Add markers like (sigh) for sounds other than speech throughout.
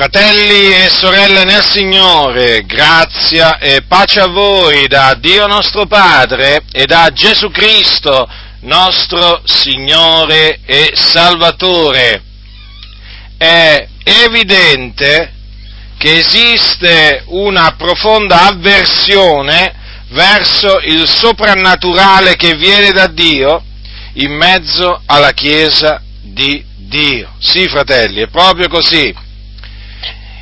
Fratelli e sorelle nel Signore, grazia e pace a voi da Dio nostro Padre e da Gesù Cristo, nostro Signore e Salvatore. È evidente che esiste una profonda avversione verso il soprannaturale che viene da Dio in mezzo alla Chiesa di Dio. Sì, fratelli, è proprio così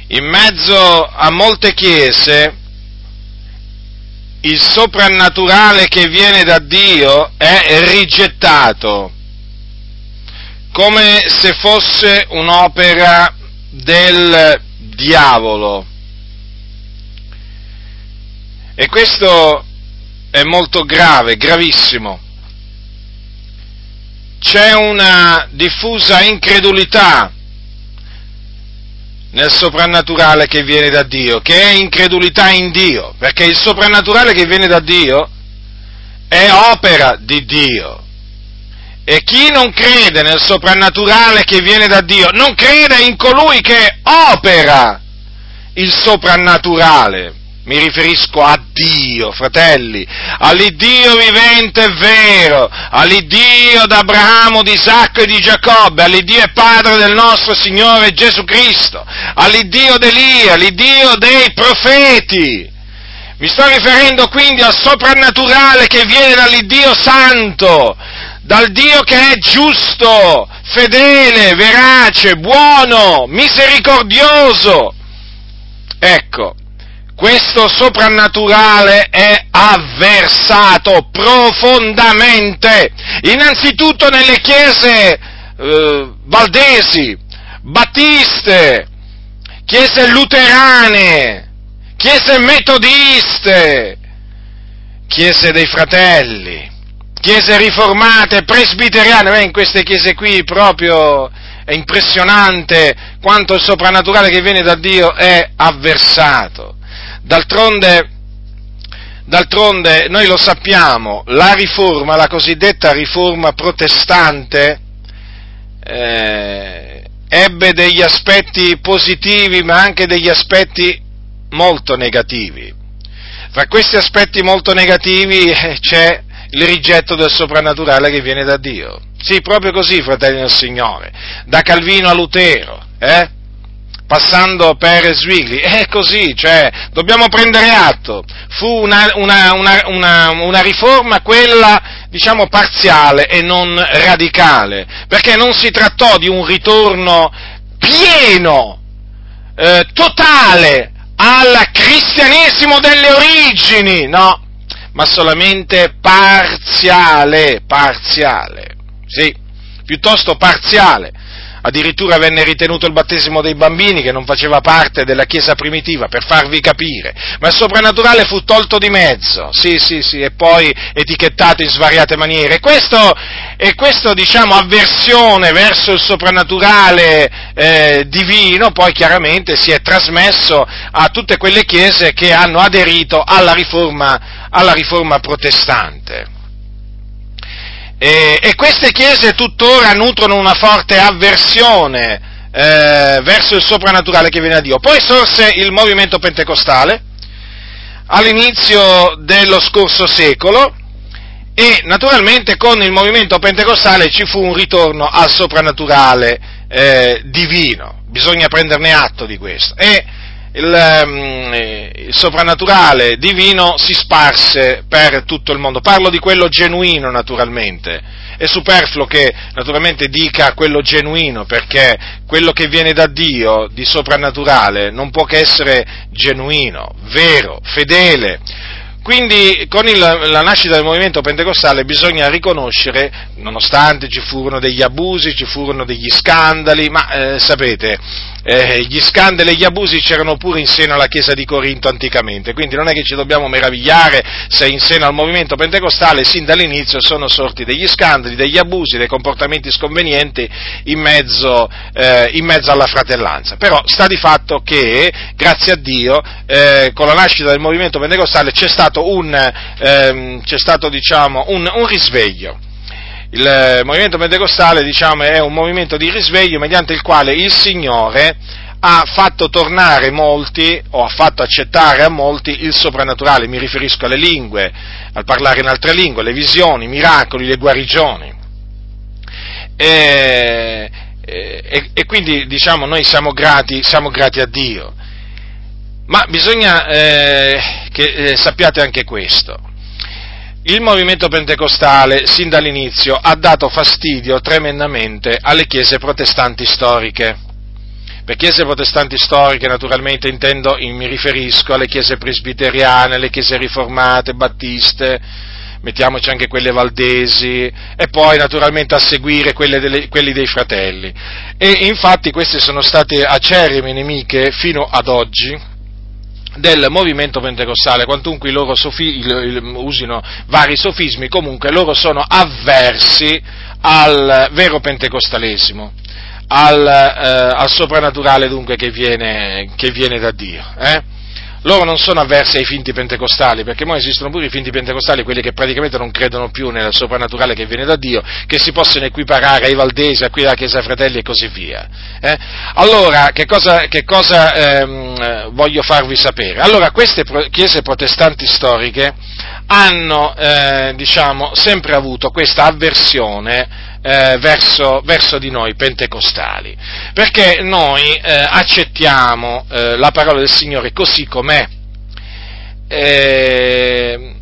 in mezzo a molte chiese il soprannaturale che viene da Dio è rigettato come se fosse un'opera del diavolo. E questo è molto grave, gravissimo. C'è una diffusa incredulità nel soprannaturale che viene da Dio, che è incredulità in Dio, perché il soprannaturale che viene da Dio è opera di Dio. E chi non crede nel soprannaturale che viene da Dio, non crede in colui che opera il soprannaturale mi riferisco a Dio, fratelli, all'Iddio vivente e vero, all'Iddio d'Abramo, di Isacco e di Giacobbe, all'Iddio e Padre del nostro Signore Gesù Cristo, all'Iddio d'Elia, all'Iddio dei profeti. Mi sto riferendo quindi al soprannaturale che viene dall'Iddio santo, dal Dio che è giusto, fedele, verace, buono, misericordioso. Ecco, questo soprannaturale è avversato profondamente, innanzitutto nelle chiese eh, valdesi, battiste, chiese luterane, chiese metodiste, chiese dei fratelli, chiese riformate, presbiteriane, Beh, in queste chiese qui proprio è impressionante quanto il soprannaturale che viene da Dio è avversato. D'altronde, d'altronde noi lo sappiamo, la riforma, la cosiddetta riforma protestante, eh, ebbe degli aspetti positivi ma anche degli aspetti molto negativi. Fra questi aspetti molto negativi eh, c'è il rigetto del soprannaturale che viene da Dio. Sì, proprio così, fratelli del Signore, da Calvino a Lutero, eh? Passando per Swigli, (laughs) è così, cioè, dobbiamo prendere atto, fu una, una, una, una, riforma quella, diciamo, parziale e non radicale, perché non si trattò di un ritorno pieno, eh, totale al cristianesimo delle origini, no, ma solamente parziale, parziale, sì, piuttosto parziale addirittura venne ritenuto il battesimo dei bambini che non faceva parte della Chiesa primitiva, per farvi capire, ma il soprannaturale fu tolto di mezzo, sì, sì, sì, e poi etichettato in svariate maniere. E questo, e questo diciamo, avversione verso il soprannaturale eh, divino poi chiaramente si è trasmesso a tutte quelle chiese che hanno aderito alla riforma, alla riforma protestante. E, e queste chiese tuttora nutrono una forte avversione eh, verso il soprannaturale che viene da Dio. Poi sorse il movimento pentecostale all'inizio dello scorso secolo e naturalmente con il movimento pentecostale ci fu un ritorno al soprannaturale eh, divino, bisogna prenderne atto di questo. E il, um, il, soprannaturale divino si sparse per tutto il mondo. Parlo di quello genuino, naturalmente. È superfluo che naturalmente dica quello genuino, perché quello che viene da Dio di soprannaturale non può che essere genuino, vero, fedele. Quindi con il, la nascita del movimento pentecostale bisogna riconoscere, nonostante ci furono degli abusi, ci furono degli scandali, ma eh, sapete, eh, gli scandali e gli abusi c'erano pure in seno alla Chiesa di Corinto anticamente, quindi non è che ci dobbiamo meravigliare se in seno al movimento pentecostale sin dall'inizio sono sorti degli scandali, degli abusi, dei comportamenti sconvenienti in mezzo, eh, in mezzo alla fratellanza. Però sta di fatto che, grazie a Dio, eh, con la nascita del movimento pentecostale c'è stato un, ehm, c'è stato, diciamo, un, un risveglio. Il movimento pentecostale diciamo, è un movimento di risveglio mediante il quale il Signore ha fatto tornare molti, o ha fatto accettare a molti il soprannaturale, mi riferisco alle lingue, al parlare in altre lingue, le visioni, i miracoli, le guarigioni. E, e, e quindi diciamo noi siamo grati, siamo grati a Dio. Ma bisogna eh, che eh, sappiate anche questo. Il movimento pentecostale, sin dall'inizio, ha dato fastidio tremendamente alle chiese protestanti storiche. Per chiese protestanti storiche, naturalmente, intendo, mi riferisco alle chiese presbiteriane, alle chiese riformate, battiste, mettiamoci anche quelle valdesi, e poi naturalmente a seguire delle, quelli dei fratelli. E infatti queste sono state acerrime nemiche fino ad oggi del movimento pentecostale, quantunque loro sofi, usino vari sofismi, comunque loro sono avversi al vero pentecostalesimo, al, eh, al soprannaturale dunque che viene, che viene da Dio. Eh? Loro non sono avversi ai finti pentecostali, perché ora esistono pure i finti pentecostali, quelli che praticamente non credono più nel soprannaturale che viene da Dio, che si possono equiparare ai valdesi, a qui della Chiesa Fratelli e così via. Eh? Allora, che cosa, che cosa ehm, voglio farvi sapere? Allora, queste chiese protestanti storiche hanno, eh, diciamo, sempre avuto questa avversione eh, verso, verso, di noi pentecostali, perché noi eh, accettiamo eh, la parola del Signore così com'è. Eh,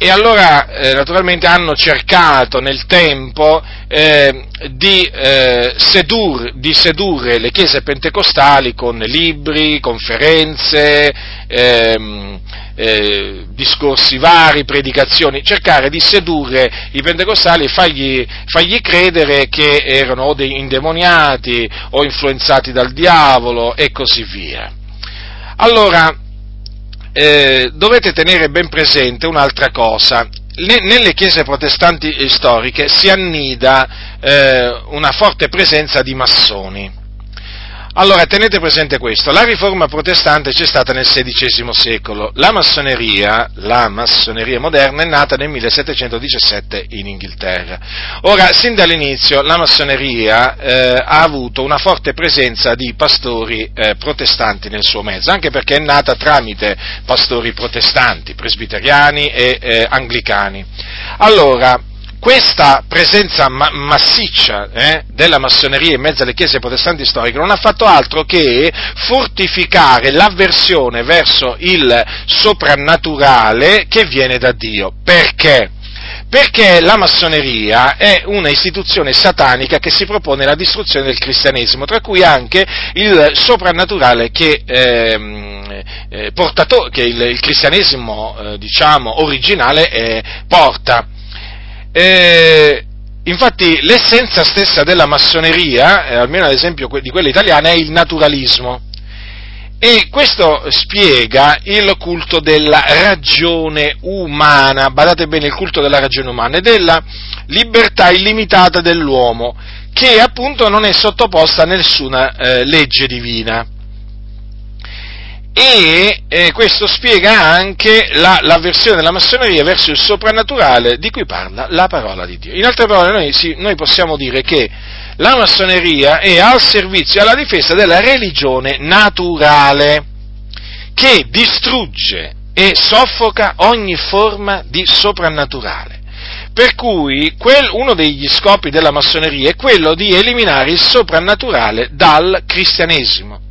e allora eh, naturalmente hanno cercato nel tempo eh, di, eh, sedur, di, sedurre le chiese pentecostali con libri, conferenze, ehm, eh, discorsi vari, predicazioni, cercare di sedurre i pentecostali e fargli, fargli credere che erano o indemoniati o influenzati dal diavolo e così via. Allora, eh, dovete tenere ben presente un'altra cosa. Nelle chiese protestanti storiche si annida eh, una forte presenza di massoni. Allora, tenete presente questo, la riforma protestante c'è stata nel XVI secolo, la massoneria, la massoneria moderna è nata nel 1717 in Inghilterra. Ora, sin dall'inizio la massoneria eh, ha avuto una forte presenza di pastori eh, protestanti nel suo mezzo, anche perché è nata tramite pastori protestanti, presbiteriani e eh, anglicani. Allora, questa presenza ma- massiccia eh, della massoneria in mezzo alle chiese protestanti storiche non ha fatto altro che fortificare l'avversione verso il soprannaturale che viene da Dio. Perché? Perché la massoneria è una istituzione satanica che si propone la distruzione del cristianesimo, tra cui anche il soprannaturale che, ehm, eh, portato, che il, il cristianesimo eh, diciamo, originale eh, porta. Eh, infatti l'essenza stessa della massoneria, eh, almeno ad esempio di quella italiana, è il naturalismo. E questo spiega il culto della ragione umana, badate bene il culto della ragione umana e della libertà illimitata dell'uomo, che appunto non è sottoposta a nessuna eh, legge divina e eh, questo spiega anche la, l'avversione della massoneria verso il soprannaturale di cui parla la parola di Dio. In altre parole, noi, sì, noi possiamo dire che la massoneria è al servizio e alla difesa della religione naturale, che distrugge e soffoca ogni forma di soprannaturale. Per cui quel, uno degli scopi della massoneria è quello di eliminare il soprannaturale dal cristianesimo.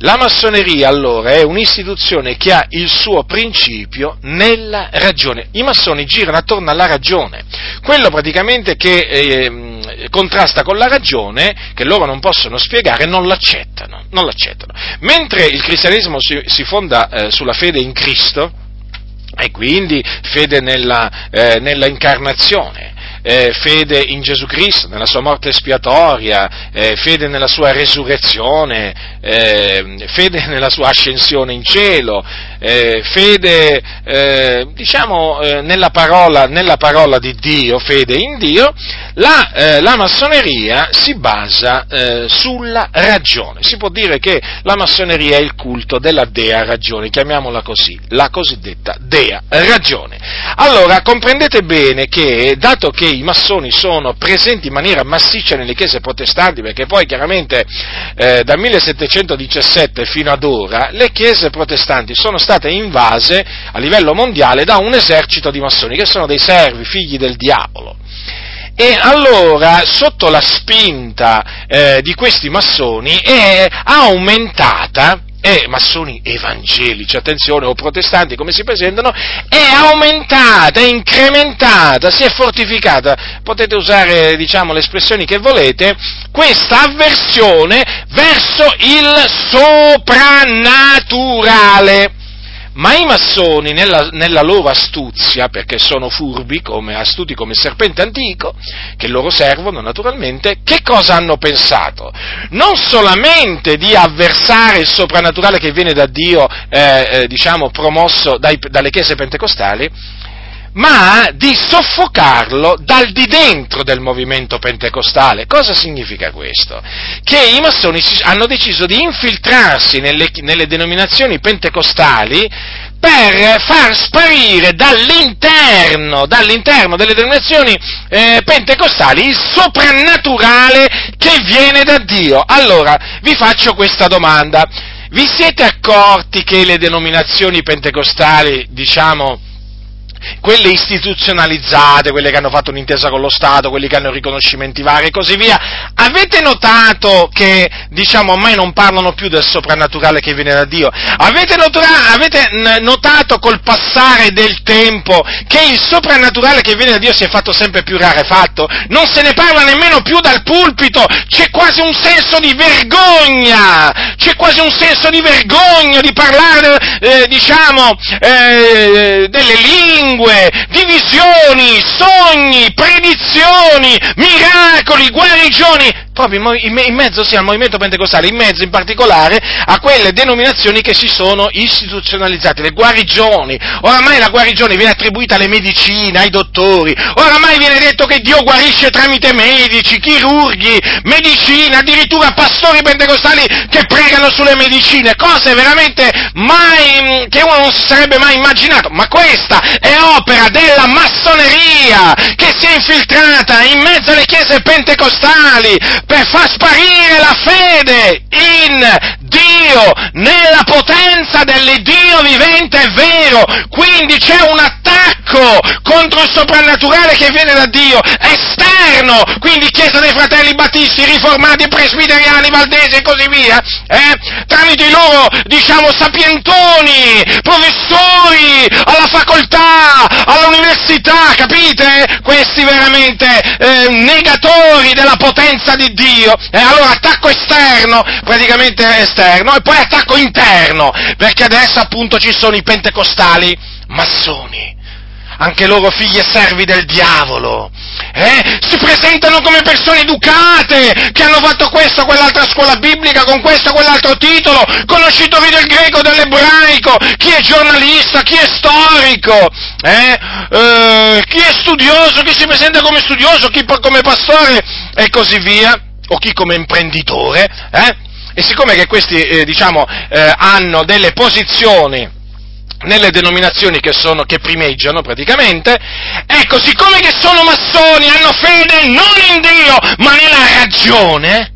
La massoneria allora è un'istituzione che ha il suo principio nella ragione. I massoni girano attorno alla ragione. Quello praticamente che eh, contrasta con la ragione, che loro non possono spiegare, non l'accettano. Non l'accettano. Mentre il cristianesimo si, si fonda eh, sulla fede in Cristo, e quindi fede nella, eh, nella incarnazione, eh, fede in Gesù Cristo, nella sua morte espiatoria, eh, fede nella sua resurrezione, eh, fede (laughs) nella sua ascensione in cielo, eh, fede eh, diciamo eh, nella parola, nella, parola, di Dio, fede in Dio, la, la massoneria si basa sulla ragione. Si può dire che la massoneria è il culto della dea ragione, chiamiamola così, la cosiddetta dea ragione. Allora comprendete bene che, dato che i massoni sono presenti in maniera massiccia nelle chiese protestanti, perché poi chiaramente eh, dal 1717 fino ad ora le chiese protestanti sono state invase a livello mondiale da un esercito di massoni, che sono dei servi, figli del diavolo. E allora, sotto la spinta eh, di questi massoni, è aumentata e massoni evangelici, attenzione, o protestanti come si presentano, è aumentata, è incrementata, si è fortificata, potete usare diciamo, le espressioni che volete, questa avversione verso il soprannaturale. Ma i massoni, nella, nella, loro astuzia, perché sono furbi, come, astuti come il serpente antico, che loro servono naturalmente, che cosa hanno pensato? Non solamente di avversare il soprannaturale che viene da Dio, eh, eh, diciamo, promosso dai, dalle chiese pentecostali, ma di soffocarlo dal di dentro del movimento pentecostale. Cosa significa questo? Che i massoni hanno deciso di infiltrarsi nelle, nelle denominazioni pentecostali per far sparire dall'interno, dall'interno delle denominazioni eh, pentecostali il soprannaturale che viene da Dio. Allora, vi faccio questa domanda. Vi siete accorti che le denominazioni pentecostali, diciamo, quelle istituzionalizzate, quelle che hanno fatto un'intesa con lo Stato, quelli che hanno riconoscimenti vari e così via, avete notato che, diciamo, ormai non parlano più del soprannaturale che viene da Dio? Avete, notura- avete notato col passare del tempo che il soprannaturale che viene da Dio si è fatto sempre più rarefatto? Non se ne parla nemmeno più dal pulpito, c'è quasi un senso di vergogna, c'è quasi un senso di vergogna di parlare, eh, diciamo, eh, delle lingue, lingue, divisioni, sogni, predizioni, miracoli, guarigioni, proprio in mezzo sia al movimento pentecostale, in mezzo in particolare a quelle denominazioni che si sono istituzionalizzate, le guarigioni. Oramai la guarigione viene attribuita alle medicine, ai dottori, oramai viene detto che Dio guarisce tramite medici, chirurghi, medicine, addirittura pastori pentecostali che pregano sulle medicine, cose veramente mai, che uno non si sarebbe mai immaginato, ma questa è opera della massoneria che si è infiltrata in mezzo alle chiese pentecostali per far sparire la fede in Dio, nella potenza dell'Iddio vivente e vero. Quindi c'è un attacco contro il soprannaturale che viene da Dio, esterno, quindi Chiesa dei Fratelli Battisti, Riformati, Presbiteriani, Valdesi e così via, eh? tramite i loro, diciamo, sapientoni, professori alla facoltà, all'università, capite? Questi veramente eh, negatori della potenza di Dio. E allora attacco esterno, praticamente esterno, e poi attacco interno, perché adesso appunto ci sono i pentecostali massoni anche loro figli e servi del diavolo. Eh? Si presentano come persone educate, che hanno fatto questa o quell'altra scuola biblica con questo o quell'altro titolo, conoscitori del greco, dell'ebraico, chi è giornalista, chi è storico, eh? Eh, chi è studioso, chi si presenta come studioso, chi come pastore e così via, o chi come imprenditore. E siccome che questi, eh, diciamo, eh, hanno delle posizioni nelle denominazioni che, sono, che primeggiano praticamente, ecco, siccome che sono massoni, hanno fede non in Dio, ma nella ragione,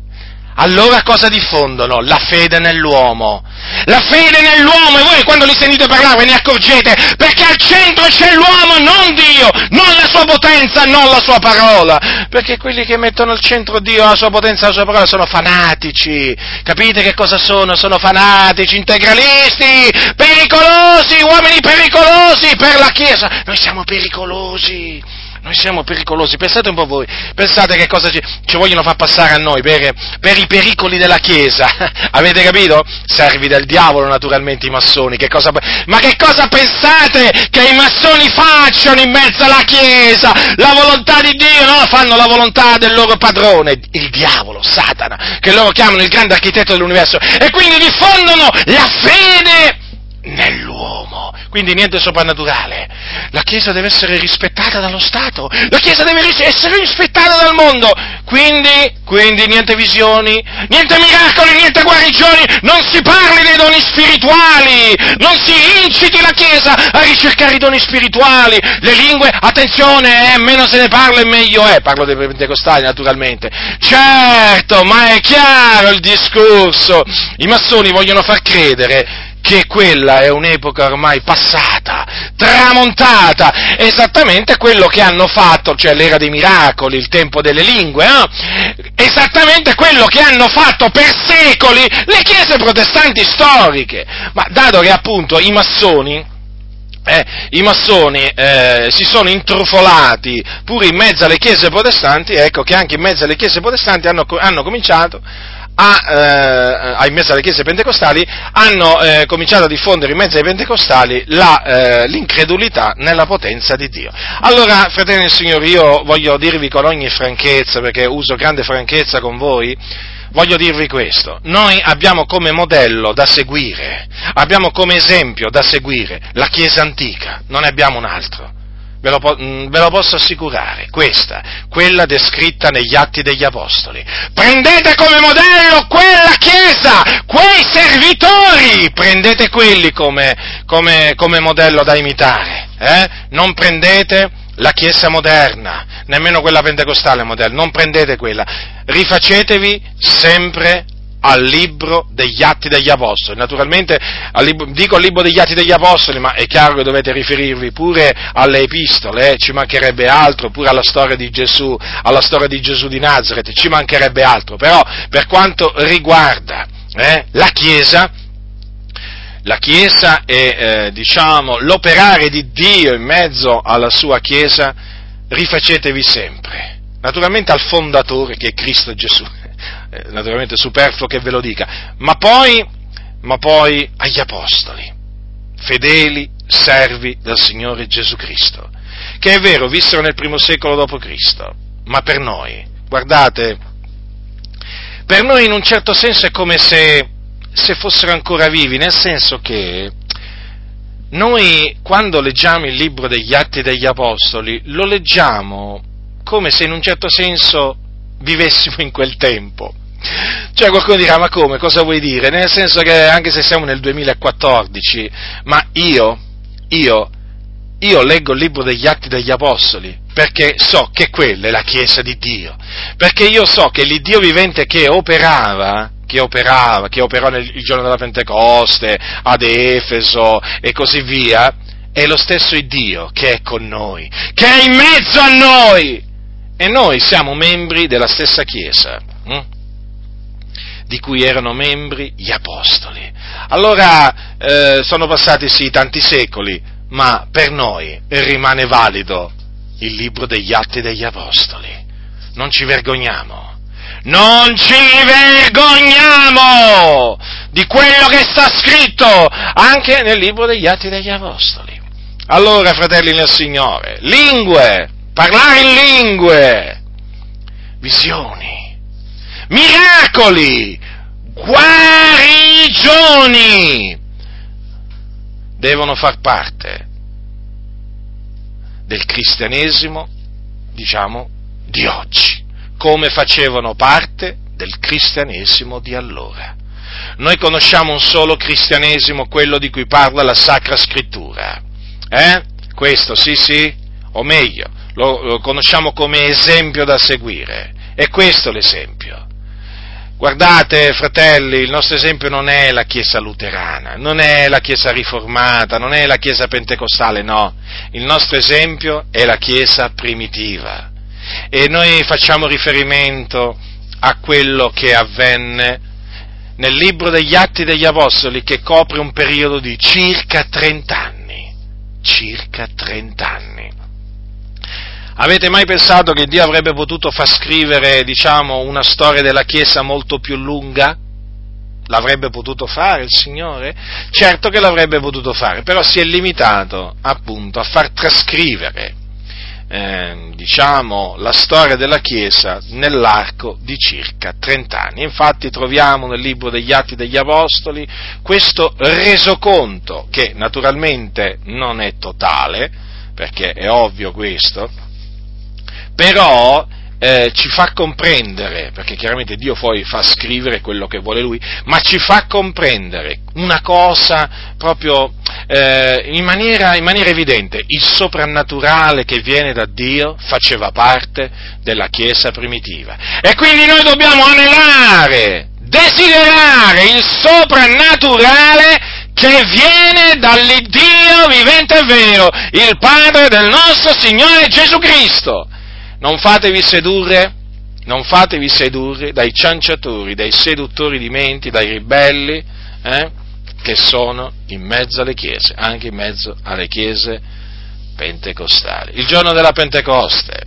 allora cosa diffondono? La fede nell'uomo. La fede nell'uomo e voi quando li sentite parlare ve ne accorgete perché al centro c'è l'uomo, non Dio, non la sua potenza, non la sua parola. Perché quelli che mettono al centro Dio, la sua potenza, la sua parola sono fanatici. Capite che cosa sono? Sono fanatici, integralisti, pericolosi, uomini pericolosi per la Chiesa. Noi siamo pericolosi noi siamo pericolosi, pensate un po' voi, pensate che cosa ci, ci vogliono far passare a noi per, per, i pericoli della Chiesa, (laughs) avete capito? Servi del diavolo naturalmente i massoni, che cosa, ma che cosa pensate che i massoni facciano in mezzo alla Chiesa? La volontà di Dio, no? Fanno la volontà del loro padrone, il diavolo, Satana, che loro chiamano il grande architetto dell'universo, e quindi diffondono la fede nell'uomo. Quindi niente soprannaturale. La Chiesa deve essere rispettata dallo Stato, la Chiesa deve essere rispettata dal mondo. Quindi, quindi niente visioni, niente miracoli, niente guarigioni, non si parli dei doni spirituali, non si inciti la Chiesa a ricercare i doni spirituali, le lingue, attenzione, eh, meno se ne parla e meglio è, parlo dei pentecostali naturalmente. Certo, ma è chiaro il discorso, i massoni vogliono far credere che quella è un'epoca ormai passata, tramontata, esattamente quello che hanno fatto, cioè l'era dei miracoli, il tempo delle lingue, eh? esattamente quello che hanno fatto per secoli le chiese protestanti storiche. Ma dato che appunto i massoni, eh, i massoni eh, si sono intrufolati pure in mezzo alle chiese protestanti, ecco che anche in mezzo alle chiese protestanti hanno, hanno cominciato a, eh, in mezzo alle chiese pentecostali, hanno eh, cominciato a diffondere in mezzo ai pentecostali la, eh, l'incredulità nella potenza di Dio. Allora, fratelli del Signore, io voglio dirvi con ogni franchezza, perché uso grande franchezza con voi, voglio dirvi questo, noi abbiamo come modello da seguire, abbiamo come esempio da seguire la Chiesa antica, non ne abbiamo un altro ve lo, mm, ve lo, posso assicurare, questa, quella descritta negli atti degli Apostoli. Prendete come modello quella Chiesa, quei servitori, prendete quelli come, come, come modello da imitare, eh? non prendete la Chiesa moderna, nemmeno quella pentecostale moderna, non prendete quella, rifacetevi sempre al libro degli Atti degli Apostoli. Naturalmente al libro, dico al libro degli Atti degli Apostoli, ma è chiaro che dovete riferirvi pure alle epistole, eh? ci mancherebbe altro, pure alla storia di Gesù, alla storia di Gesù di Nazareth, ci mancherebbe altro. Però per quanto riguarda eh, la Chiesa, la Chiesa e eh, diciamo, l'operare di Dio in mezzo alla sua Chiesa, rifacetevi sempre. Naturalmente al fondatore che è Cristo Gesù eh, naturalmente superfluo che ve lo dica, ma poi, ma poi agli apostoli, fedeli servi del Signore Gesù Cristo, che è vero, vissero nel primo secolo d.C., ma per noi, guardate, per noi in un certo senso è come se, se fossero ancora vivi, nel senso che noi quando leggiamo il libro degli Atti degli Apostoli lo leggiamo come se in un certo senso vivessimo in quel tempo. Cioè qualcuno dirà, ma come, cosa vuoi dire? Nel senso che anche se siamo nel 2014, ma io, io, io leggo il libro degli Atti degli Apostoli, perché so che quella è la Chiesa di Dio, perché io so che l'Iddio vivente che operava, che operava, che operò nel giorno della Pentecoste, ad Efeso e così via, è lo stesso Dio che è con noi, che è in mezzo a noi, e noi siamo membri della stessa Chiesa. Hm? Di cui erano membri gli apostoli. Allora eh, sono passati sì tanti secoli, ma per noi rimane valido il libro degli atti degli apostoli. Non ci vergogniamo. Non ci vergogniamo di quello che sta scritto anche nel libro degli atti degli apostoli. Allora, fratelli nel Signore, lingue, parlare in lingue, visioni, miracoli, guarigioni devono far parte del cristianesimo, diciamo, di oggi, come facevano parte del cristianesimo di allora. Noi conosciamo un solo cristianesimo, quello di cui parla la Sacra Scrittura. Eh? Questo, sì, sì, o meglio, lo, lo conosciamo come esempio da seguire. E questo l'esempio. Guardate, fratelli, il nostro esempio non è la Chiesa luterana, non è la Chiesa riformata, non è la Chiesa pentecostale, no. Il nostro esempio è la Chiesa primitiva. E noi facciamo riferimento a quello che avvenne nel libro degli Atti degli Apostoli, che copre un periodo di circa 30 anni. Circa 30 anni. Avete mai pensato che Dio avrebbe potuto far scrivere, diciamo, una storia della Chiesa molto più lunga? L'avrebbe potuto fare il Signore? Certo che l'avrebbe potuto fare, però si è limitato appunto a far trascrivere, eh, diciamo, la storia della Chiesa nell'arco di circa 30 anni. Infatti troviamo nel libro degli Atti degli Apostoli questo resoconto, che naturalmente non è totale, perché è ovvio questo, però eh, ci fa comprendere, perché chiaramente Dio poi fa scrivere quello che vuole Lui, ma ci fa comprendere una cosa proprio eh, in, maniera, in maniera evidente, il soprannaturale che viene da Dio faceva parte della Chiesa primitiva. E quindi noi dobbiamo anelare, desiderare il soprannaturale che viene dall'Iddio vivente e vero, il Padre del nostro Signore Gesù Cristo. Non fatevi sedurre, non fatevi sedurre dai cianciatori, dai seduttori di menti, dai ribelli, eh, che sono in mezzo alle chiese, anche in mezzo alle chiese pentecostali. Il giorno della Pentecoste,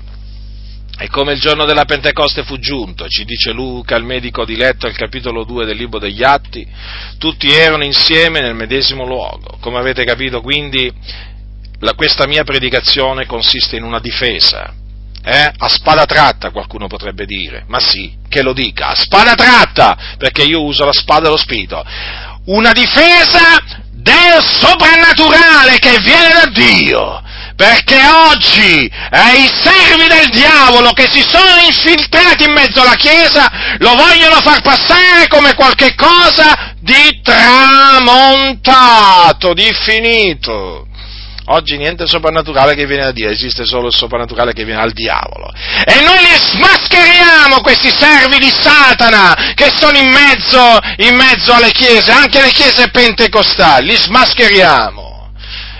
e come il giorno della Pentecoste fu giunto, ci dice Luca, il medico di letto, al capitolo 2 del libro degli Atti, tutti erano insieme nel medesimo luogo. Come avete capito, quindi, la, questa mia predicazione consiste in una difesa. Eh? A spada tratta qualcuno potrebbe dire, ma sì, che lo dica, a spada tratta, perché io uso la spada dello Spirito. Una difesa del soprannaturale che viene da Dio perché oggi eh, i servi del diavolo che si sono infiltrati in mezzo alla Chiesa lo vogliono far passare come qualche cosa di tramontato, di finito. Oggi niente soprannaturale che viene da Dio, esiste solo il soprannaturale che viene dal diavolo. E noi li smascheriamo questi servi di Satana che sono in mezzo, in mezzo alle chiese, anche le chiese pentecostali, li smascheriamo.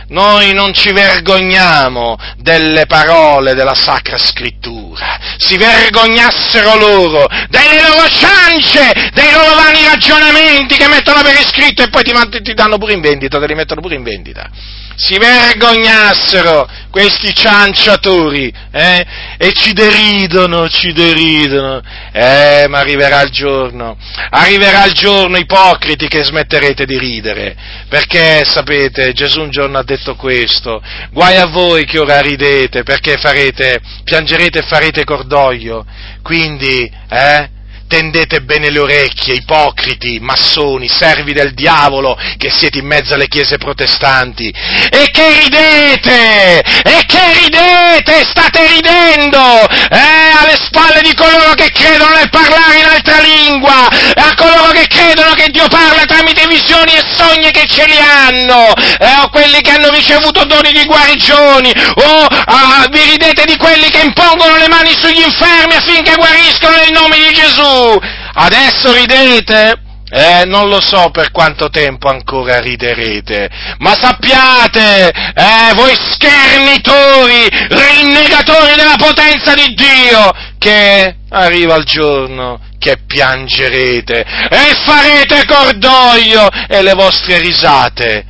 Noi non ci vergogniamo delle parole della Sacra Scrittura, si vergognassero loro delle loro ciance, dei loro vani ragionamenti che mettono per iscritto e poi ti, ti danno pure in vendita, te li mettono pure in vendita si vergognassero questi cianciatori, eh? E ci deridono, ci deridono. Eh, ma arriverà il giorno, arriverà il giorno, ipocriti, che smetterete di ridere. Perché, sapete, Gesù un giorno ha detto questo, guai a voi che ora ridete, perché farete, piangerete e farete cordoglio. Quindi, eh? Tendete bene le orecchie, ipocriti, massoni, servi del diavolo, che siete in mezzo alle chiese protestanti, e che ridete, e che ridete, state ridendo, eh, alle spalle di coloro che credono nel parlare in altra lingua, a coloro che credono che Dio parla tramite visioni e sogni che ce li hanno, eh, o quelli che hanno ricevuto doni di guarigioni, o ah, vi ridete di quelli che impongono le mani sugli infermi affinché guariscono nel nome di Gesù. Adesso ridete? Eh, non lo so per quanto tempo ancora riderete, ma sappiate, eh, voi schernitori, rinnegatori della potenza di Dio, che arriva il giorno che piangerete e farete cordoglio e le vostre risate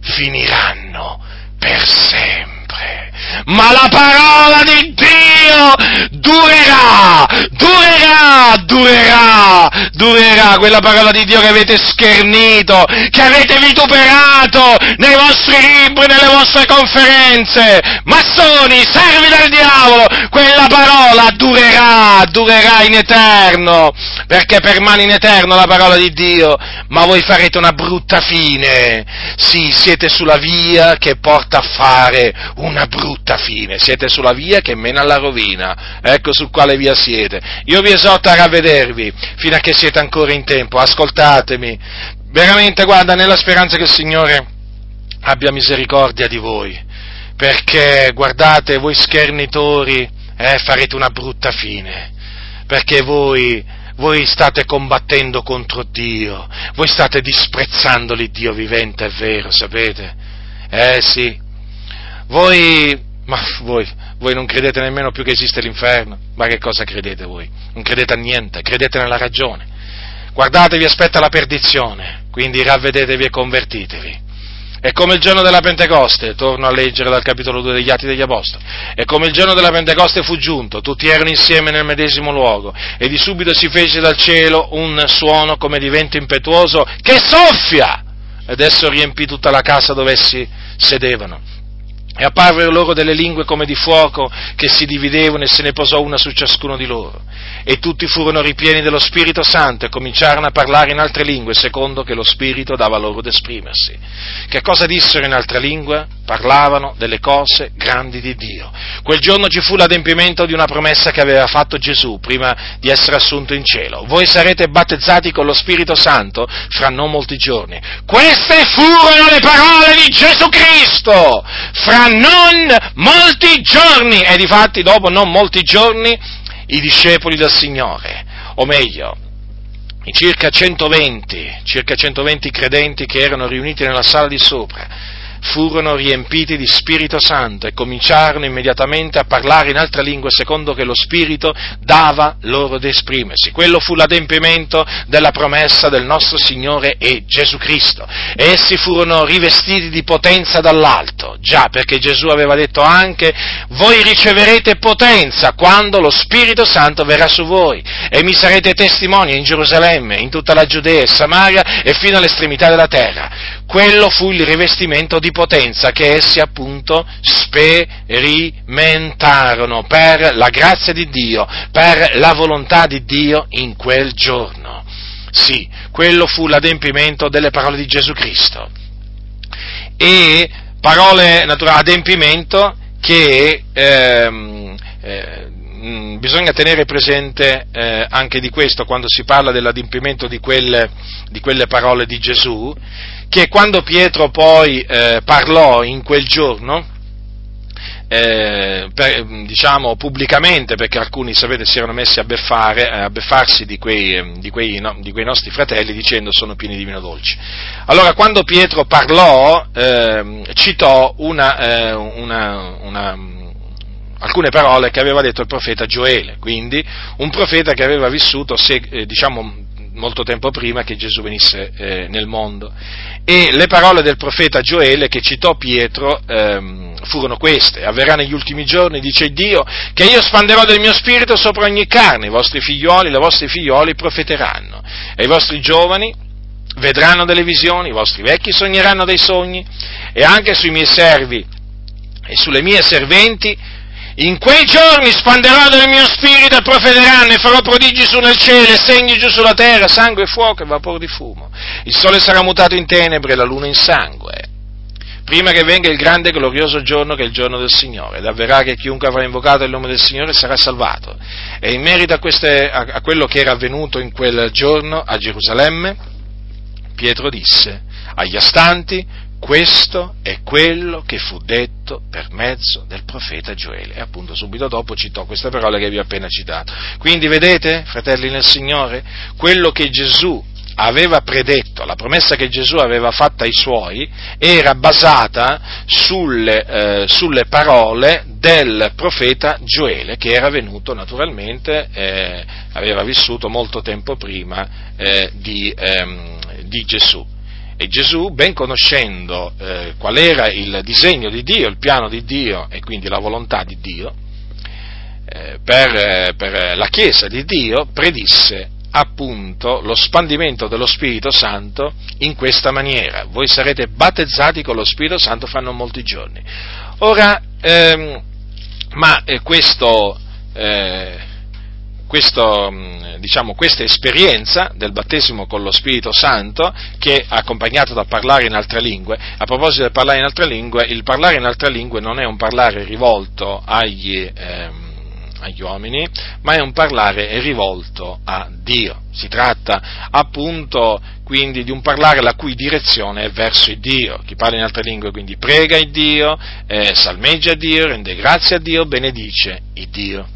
finiranno per sempre ma la parola di Dio durerà, durerà, durerà, durerà, quella parola di Dio che avete schernito, che avete vituperato nei vostri libri, nelle vostre conferenze, massoni, servi del diavolo, quella parola durerà, durerà in eterno, perché permane in eterno la parola di Dio, ma voi farete una brutta fine, sì, siete sulla via che porta a fare una brutta brutta fine, siete sulla via che mena alla rovina, ecco su quale via siete. Io vi esorto a ravvedervi fino a che siete ancora in tempo, ascoltatemi, veramente guarda nella speranza che il Signore abbia misericordia di voi, perché guardate voi schernitori eh, farete una brutta fine, perché voi voi state combattendo contro Dio, voi state disprezzando l'Iddio vivente, è vero, sapete? Eh sì, voi ma voi, voi non credete nemmeno più che esiste l'inferno? Ma che cosa credete voi? Non credete a niente, credete nella ragione. Guardatevi, aspetta la perdizione, quindi ravvedetevi e convertitevi. È come il giorno della Pentecoste, torno a leggere dal capitolo 2 degli Atti degli Apostoli, è come il giorno della Pentecoste fu giunto, tutti erano insieme nel medesimo luogo, e di subito si fece dal cielo un suono come di vento impetuoso che soffia, ed esso riempì tutta la casa dove essi sedevano e apparvero loro delle lingue come di fuoco che si dividevano e se ne posò una su ciascuno di loro. E tutti furono ripieni dello Spirito Santo e cominciarono a parlare in altre lingue secondo che lo Spirito dava loro ad esprimersi. Che cosa dissero in altre lingue? Parlavano delle cose grandi di Dio. Quel giorno ci fu l'adempimento di una promessa che aveva fatto Gesù prima di essere assunto in cielo. Voi sarete battezzati con lo Spirito Santo fra non molti giorni. Queste furono le parole di Gesù Cristo! Fra non molti giorni, e difatti dopo non molti giorni, i discepoli del Signore, o meglio, i circa 120, circa 120 credenti che erano riuniti nella sala di sopra, furono riempiti di Spirito Santo e cominciarono immediatamente a parlare in altre lingue secondo che lo Spirito dava loro ad esprimersi. Quello fu l'adempimento della promessa del nostro Signore e Gesù Cristo. Essi furono rivestiti di potenza dall'alto, già perché Gesù aveva detto anche voi riceverete potenza quando lo Spirito Santo verrà su voi e mi sarete testimoni in Gerusalemme, in tutta la Giudea e Samaria e fino all'estremità della terra quello fu il rivestimento di potenza che essi appunto sperimentarono per la grazia di Dio, per la volontà di Dio in quel giorno. Sì, quello fu l'adempimento delle parole di Gesù Cristo. E parole, naturali, adempimento che ehm, eh, mh, bisogna tenere presente eh, anche di questo quando si parla dell'adempimento di quelle, di quelle parole di Gesù, che quando Pietro poi eh, parlò in quel giorno, eh, per, diciamo pubblicamente, perché alcuni, sapete, si erano messi a, beffare, a beffarsi di quei, di, quei, no, di quei, nostri fratelli dicendo sono pieni di vino dolce. Allora, quando Pietro parlò, eh, citò una, eh, una, una alcune parole che aveva detto il profeta Gioele, quindi un profeta che aveva vissuto, se, eh, diciamo, molto tempo prima che Gesù venisse eh, nel mondo. E le parole del profeta Gioele che citò Pietro ehm, furono queste, avverrà negli ultimi giorni, dice Dio, che io spanderò del mio spirito sopra ogni carne, i vostri figlioli, le vostre figlioli profeteranno, e i vostri giovani vedranno delle visioni, i vostri vecchi sogneranno dei sogni, e anche sui miei servi e sulle mie serventi in quei giorni spanderò del mio spirito e profederanno e farò prodigi su nel cielo e segni giù sulla terra, sangue, fuoco e vapore di fumo. Il sole sarà mutato in tenebre e la luna in sangue. Prima che venga il grande e glorioso giorno che è il giorno del Signore, ed avverrà che chiunque avrà invocato il nome del Signore sarà salvato. E in merito a, queste, a, a quello che era avvenuto in quel giorno a Gerusalemme, Pietro disse agli astanti, questo è quello che fu detto per mezzo del profeta Gioele. E appunto subito dopo citò queste parole che vi ho appena citato. Quindi vedete, fratelli nel Signore, quello che Gesù aveva predetto, la promessa che Gesù aveva fatta ai suoi, era basata sulle, eh, sulle parole del profeta Gioele, che era venuto naturalmente, eh, aveva vissuto molto tempo prima eh, di, ehm, di Gesù. E Gesù, ben conoscendo eh, qual era il disegno di Dio, il piano di Dio e quindi la volontà di Dio, eh, per, per la Chiesa di Dio, predisse appunto lo spandimento dello Spirito Santo in questa maniera. Voi sarete battezzati con lo Spirito Santo fra molti giorni. Ora, ehm, ma eh, questo, eh, questo, mm, diciamo, questa esperienza del battesimo con lo Spirito Santo, che è accompagnato da parlare in altre lingue, a proposito del parlare in altre lingue, il parlare in altre lingue non è un parlare rivolto agli, ehm, agli uomini, ma è un parlare rivolto a Dio. Si tratta appunto quindi di un parlare la cui direzione è verso il Dio. Chi parla in altre lingue quindi prega il Dio, eh, salmeggia Dio, rende grazie a Dio, benedice il Dio.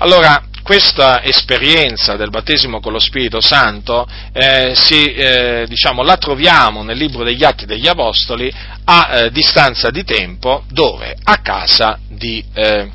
Allora, questa esperienza del battesimo con lo Spirito Santo eh, si, eh, diciamo, la troviamo nel libro degli Atti degli Apostoli a eh, distanza di tempo, dove? A casa di, eh,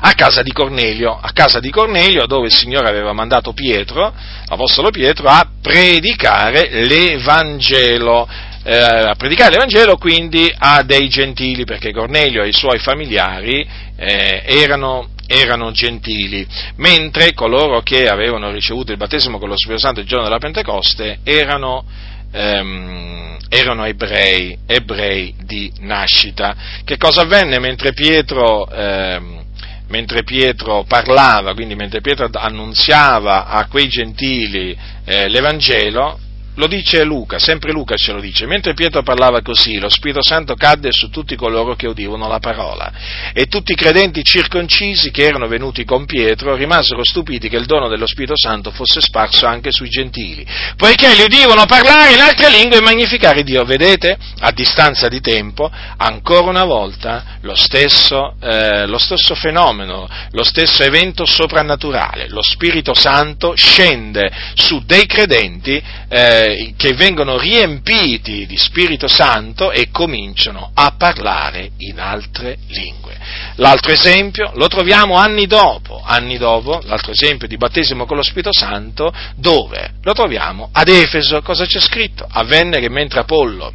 a casa di Cornelio, a casa di Cornelio dove il Signore aveva mandato Pietro, l'Apostolo Pietro, a predicare l'Evangelo. Eh, a predicare l'Evangelo quindi a dei gentili, perché Cornelio e i suoi familiari eh, erano erano gentili, mentre coloro che avevano ricevuto il battesimo con lo Spirito Santo il giorno della Pentecoste erano, ehm, erano ebrei, ebrei di nascita. Che cosa avvenne mentre Pietro, ehm, mentre Pietro parlava, quindi mentre Pietro annunziava a quei gentili eh, l'Evangelo? Lo dice Luca, sempre Luca ce lo dice. Mentre Pietro parlava così, lo Spirito Santo cadde su tutti coloro che udivano la parola. E tutti i credenti circoncisi che erano venuti con Pietro rimasero stupiti che il dono dello Spirito Santo fosse sparso anche sui gentili, poiché li udivano parlare in altre lingue e magnificare Dio. Vedete, a distanza di tempo, ancora una volta lo stesso, eh, lo stesso fenomeno, lo stesso evento soprannaturale. Lo Spirito Santo scende su dei credenti. Eh, che vengono riempiti di Spirito Santo e cominciano a parlare in altre lingue. L'altro esempio lo troviamo anni dopo, anni dopo, l'altro esempio di battesimo con lo Spirito Santo, dove? Lo troviamo ad Efeso, cosa c'è scritto? Avvenne che mentre Apollo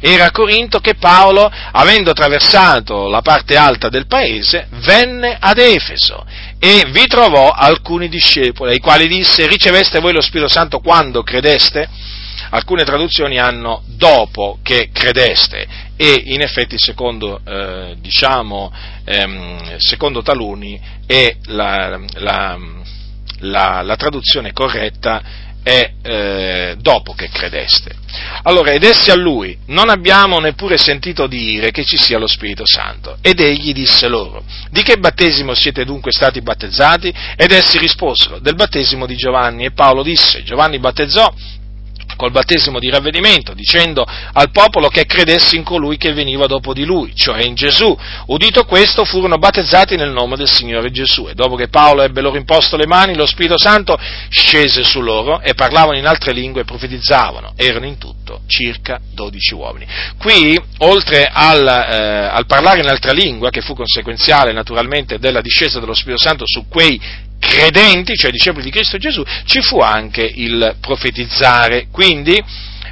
era a Corinto che Paolo, avendo attraversato la parte alta del paese, venne ad Efeso e vi trovò alcuni discepoli, ai quali disse riceveste voi lo Spirito Santo quando credeste? Alcune traduzioni hanno dopo che credeste e in effetti secondo, eh, diciamo, ehm, secondo taluni è la, la, la, la traduzione corretta è eh, dopo che credeste. Allora, ed essi a lui, non abbiamo neppure sentito dire che ci sia lo Spirito Santo. Ed egli disse loro, di che battesimo siete dunque stati battezzati? Ed essi risposero, del battesimo di Giovanni. E Paolo disse, Giovanni battezzò col battesimo di ravvedimento, dicendo al popolo che credesse in colui che veniva dopo di lui, cioè in Gesù. Udito questo, furono battezzati nel nome del Signore Gesù. E dopo che Paolo ebbe loro imposto le mani, lo Spirito Santo scese su loro e parlavano in altre lingue e profetizzavano. Erano in tutto circa dodici uomini. Qui, oltre al, eh, al parlare in altra lingua, che fu conseguenziale naturalmente della discesa dello Spirito Santo su quei credenti, cioè discepoli di Cristo Gesù, ci fu anche il profetizzare. Quindi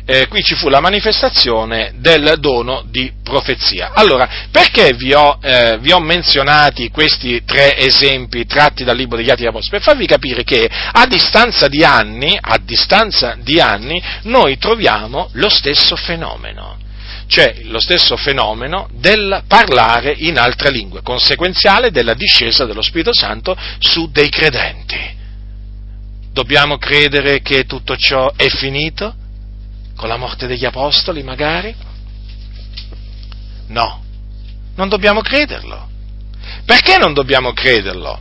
eh, qui ci fu la manifestazione del dono di profezia. Allora, perché vi ho, eh, vi ho, menzionati questi tre esempi tratti dal libro degli Atti degli Apostoli? Per farvi capire che a distanza di anni, a distanza di anni, noi troviamo lo stesso fenomeno cioè lo stesso fenomeno del parlare in altre lingue, conseguenziale della discesa dello Spirito Santo su dei credenti. Dobbiamo credere che tutto ciò è finito? Con la morte degli Apostoli magari? No, non dobbiamo crederlo. Perché non dobbiamo crederlo?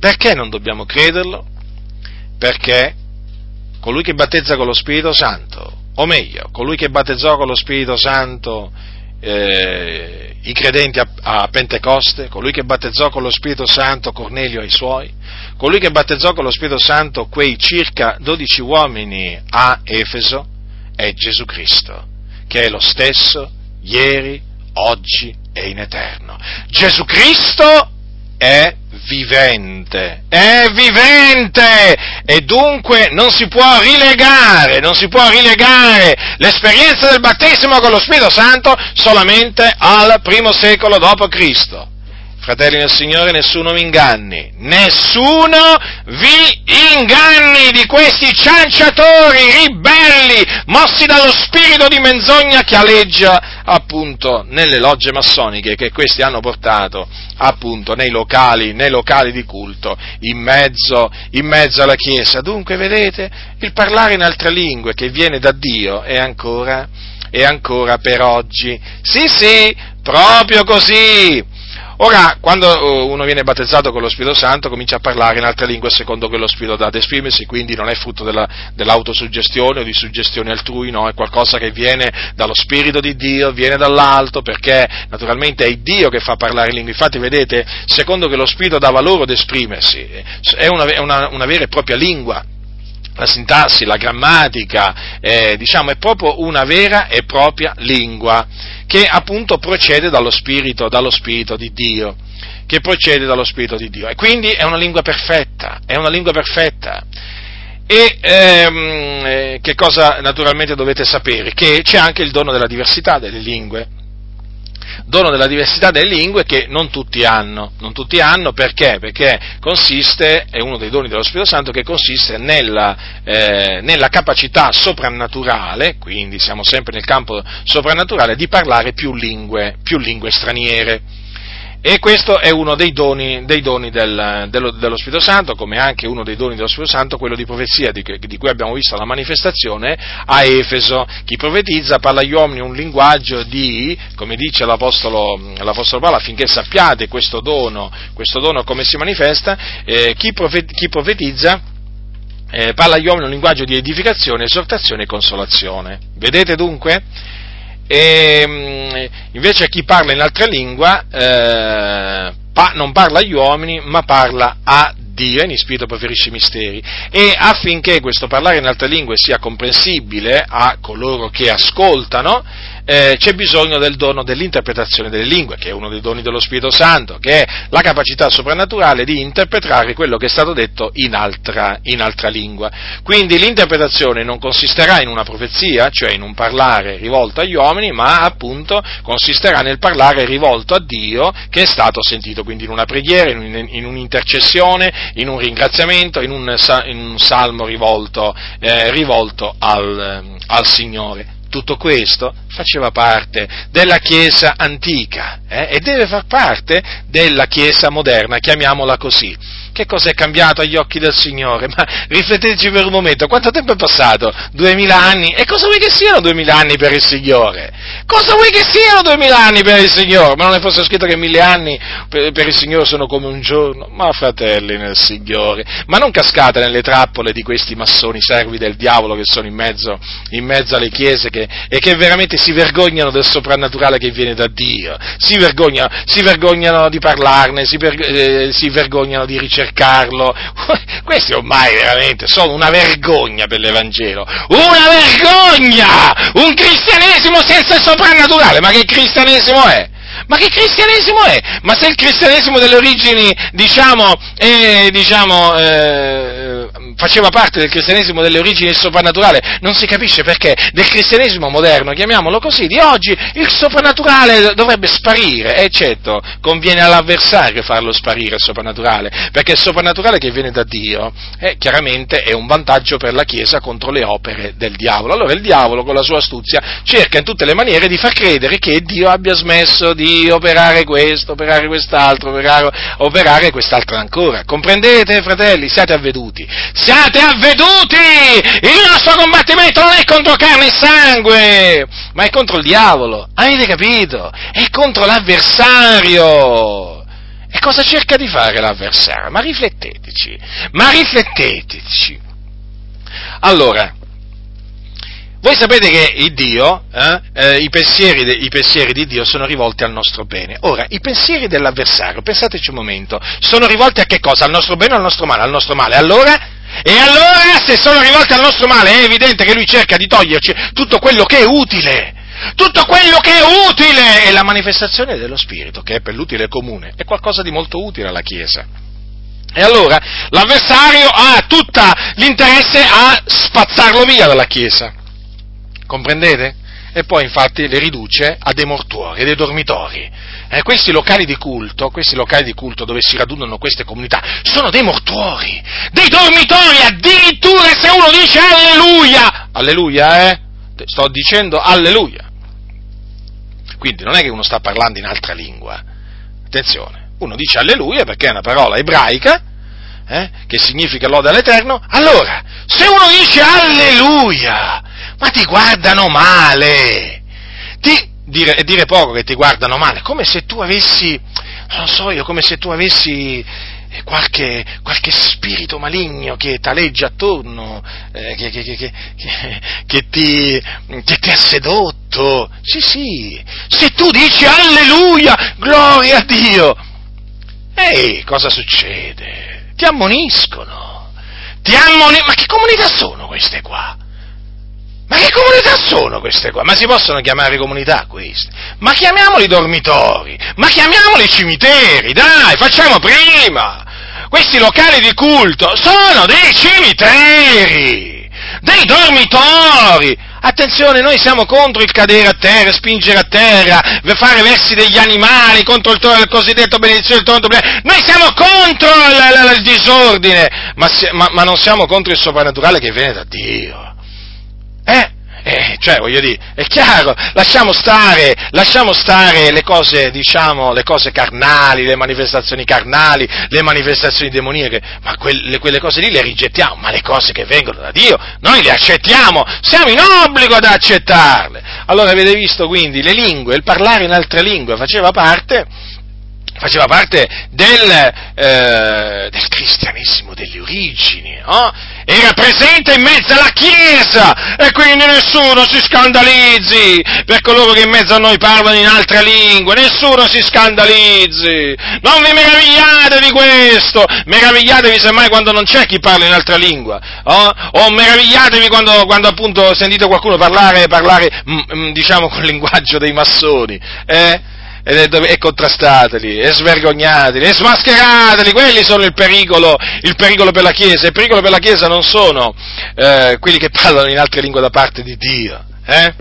Perché non dobbiamo crederlo? Perché colui che battezza con lo Spirito Santo o meglio, colui che battezzò con lo Spirito Santo eh, i credenti a, a, Pentecoste, colui che battezzò con lo Spirito Santo Cornelio e i suoi, colui che battezzò con lo Spirito Santo quei circa 12 uomini a Efeso, è Gesù Cristo, che è lo stesso ieri, oggi e in eterno. Gesù Cristo è vivente, è vivente e dunque non si può rilegare, non si può rilegare l'esperienza del battesimo con lo Spirito Santo solamente al primo secolo dopo Cristo. Fratelli nel Signore, nessuno vi inganni, nessuno vi inganni di questi cianciatori ribelli, mossi dallo spirito di menzogna che aleggia appunto nelle logge massoniche che questi hanno portato appunto nei locali, nei locali di culto, in mezzo, in mezzo alla Chiesa. Dunque, vedete, il parlare in altre lingue che viene da Dio è ancora, è ancora per oggi. Sì, sì, proprio così. Ora, quando uh, uno viene battezzato con lo Spirito Santo, comincia a parlare in altre lingue secondo che lo Spirito dà ad esprimersi, quindi non è frutto della, dell'autosuggestione o di suggestione altrui, no, è qualcosa che viene dallo Spirito di Dio, viene dall'alto, perché naturalmente è Dio che fa parlare in lingue. Infatti, vedete, secondo che lo Spirito dà valore ad esprimersi, è una, una, una vera e propria lingua, la sintassi, la grammatica, eh, diciamo, è proprio una vera e propria lingua che appunto procede dallo Spirito, dallo Spirito di Dio, che procede dallo Spirito di Dio. E quindi è una lingua perfetta, è una lingua perfetta. E ehm, eh, che cosa naturalmente dovete sapere? Che c'è anche il dono della diversità delle lingue. Dono della diversità delle lingue che non tutti hanno. Non tutti hanno perché? Perché consiste, è uno dei doni dello Spirito Santo che consiste nella, eh, nella capacità soprannaturale, quindi siamo sempre nel campo soprannaturale, di parlare più lingue, più lingue straniere. E questo è uno dei doni, dei doni del, dello, dello, Spirito Santo, come anche uno dei doni dello Spirito Santo, quello di profezia, di, di, cui abbiamo visto la manifestazione a Efeso. Chi profetizza parla agli uomini un linguaggio di, come dice l'Apostolo, l'Apostolo Paolo, affinché sappiate questo dono, questo dono come si manifesta, eh, chi, profet, chi, profetizza eh, parla agli uomini un linguaggio di edificazione, esortazione e consolazione. Vedete dunque? E mm, invece chi parla in altra lingua eh, pa- non parla agli uomini, ma parla a Dio, in spirito preferisce i misteri, e affinché questo parlare in altre lingue sia comprensibile a coloro che ascoltano, eh, c'è bisogno del dono dell'interpretazione delle lingue, che è uno dei doni dello Spirito Santo, che è la capacità soprannaturale di interpretare quello che è stato detto in altra, in altra lingua. Quindi l'interpretazione non consisterà in una profezia, cioè in un parlare rivolto agli uomini, ma appunto consisterà nel parlare rivolto a Dio che è stato sentito, quindi in una preghiera, in, un, in un'intercessione, in un ringraziamento, in un, in un salmo rivolto, eh, rivolto al, al Signore tutto questo faceva parte della Chiesa antica eh, e deve far parte della Chiesa moderna, chiamiamola così. Che cosa è cambiato agli occhi del Signore? Ma rifletteteci per un momento, quanto tempo è passato? Duemila anni? E cosa vuoi che siano duemila anni per il Signore? Cosa vuoi che siano duemila anni per il Signore? Ma non è fosse scritto che mille anni per, per il Signore sono come un giorno? Ma fratelli nel Signore, ma non cascate nelle trappole di questi massoni servi del diavolo che sono in mezzo, in mezzo alle chiese che, e che veramente si vergognano del soprannaturale che viene da Dio, si vergognano, si vergognano di parlarne, si, per, eh, si vergognano di ricercare cercarlo. (laughs) Questi ormai veramente sono una vergogna per l'Evangelo. Una vergogna! Un cristianesimo senza soprannaturale. Ma che cristianesimo è? Ma che cristianesimo è? Ma se il cristianesimo delle origini, diciamo, è, diciamo, eh, faceva parte del cristianesimo delle origini del soprannaturale, non si capisce perché del cristianesimo moderno, chiamiamolo così, di oggi il soprannaturale dovrebbe sparire, e certo, conviene all'avversario farlo sparire il soprannaturale, perché il soprannaturale che viene da Dio eh, chiaramente è un vantaggio per la Chiesa contro le opere del diavolo. Allora il diavolo con la sua astuzia cerca in tutte le maniere di far credere che Dio abbia smesso di operare questo, operare quest'altro, operare, operare quest'altro ancora. Comprendete, fratelli? Siate avveduti siate avveduti! Il nostro combattimento non è contro carne e sangue, ma è contro il diavolo. Avete capito? È contro l'avversario. E cosa cerca di fare l'avversario? Ma rifletteteci, ma rifletteteci. Allora, voi sapete che il Dio, eh, eh, i, pensieri i, pensieri di Dio sono rivolti al nostro bene. Ora, i pensieri dell'avversario, pensateci un momento, sono rivolti a che cosa? Al nostro bene o al nostro male? Al nostro male. Allora, e allora, se sono rivolti al nostro male, è evidente che lui cerca di toglierci tutto quello che è utile. Tutto quello che è utile è la manifestazione dello Spirito, che è per l'utile comune, è qualcosa di molto utile alla Chiesa. E allora l'avversario ha tutto l'interesse a spazzarlo via dalla Chiesa. Comprendete? e poi infatti le riduce a dei mortuori, a dei dormitori. Eh, questi locali di culto, questi locali di culto dove si radunano queste comunità, sono dei mortuori, dei dormitori, addirittura se uno dice alleluia, alleluia, eh? Sto dicendo alleluia. Quindi non è che uno sta parlando in altra lingua, attenzione, uno dice alleluia perché è una parola ebraica, eh, che significa lode all'Eterno, allora, se uno dice alleluia, ma ti guardano male. Ti, dire, dire poco che ti guardano male, come se tu avessi, non so io, come se tu avessi eh, qualche, qualche spirito maligno che t'aleggia attorno, eh, che, che, che, che, ti, che ti ha sedotto. Sì, sì, se tu dici alleluia, gloria a Dio, ehi, cosa succede? Ti ammoniscono, ti ammoniscono, ma che comunità sono queste qua? Ma che comunità sono queste qua? Ma si possono chiamare comunità queste? Ma chiamiamoli dormitori, ma chiamiamoli cimiteri, dai, facciamo prima! Questi locali di culto sono dei cimiteri! dei dormitori. Attenzione, noi siamo contro il cadere a terra, spingere a terra, fare versi degli animali, contro il, il cosiddetto benedizione del torrente. Noi siamo contro il, il, il disordine, ma, ma, ma non siamo contro il soprannaturale che viene da Dio. Eh? Eh, cioè, voglio dire, è chiaro, lasciamo stare, lasciamo stare le cose, diciamo, le cose carnali, le manifestazioni carnali, le manifestazioni demoniache, ma quelle, quelle, cose lì le rigettiamo, ma le cose che vengono da Dio, noi le accettiamo, siamo in obbligo ad accettarle. Allora avete visto quindi le lingue, il parlare in altre lingue faceva parte faceva parte del, eh, del, cristianesimo delle origini, no? Era presente in mezzo alla Chiesa e quindi nessuno si scandalizzi per coloro che in mezzo a noi parlano in altre lingue, nessuno si scandalizzi, non vi meravigliate di questo, meravigliatevi semmai quando non c'è chi parla in altra lingua, oh? o meravigliatevi quando, quando, appunto sentite qualcuno parlare, parlare mm, mm diciamo (laughs) col linguaggio dei massoni, eh? E, contrastateli, e svergognateli, e smascherateli, quelli sono il pericolo, il pericolo per la Chiesa, il pericolo per la Chiesa non sono eh, quelli che parlano in altre lingue da parte di Dio. Eh?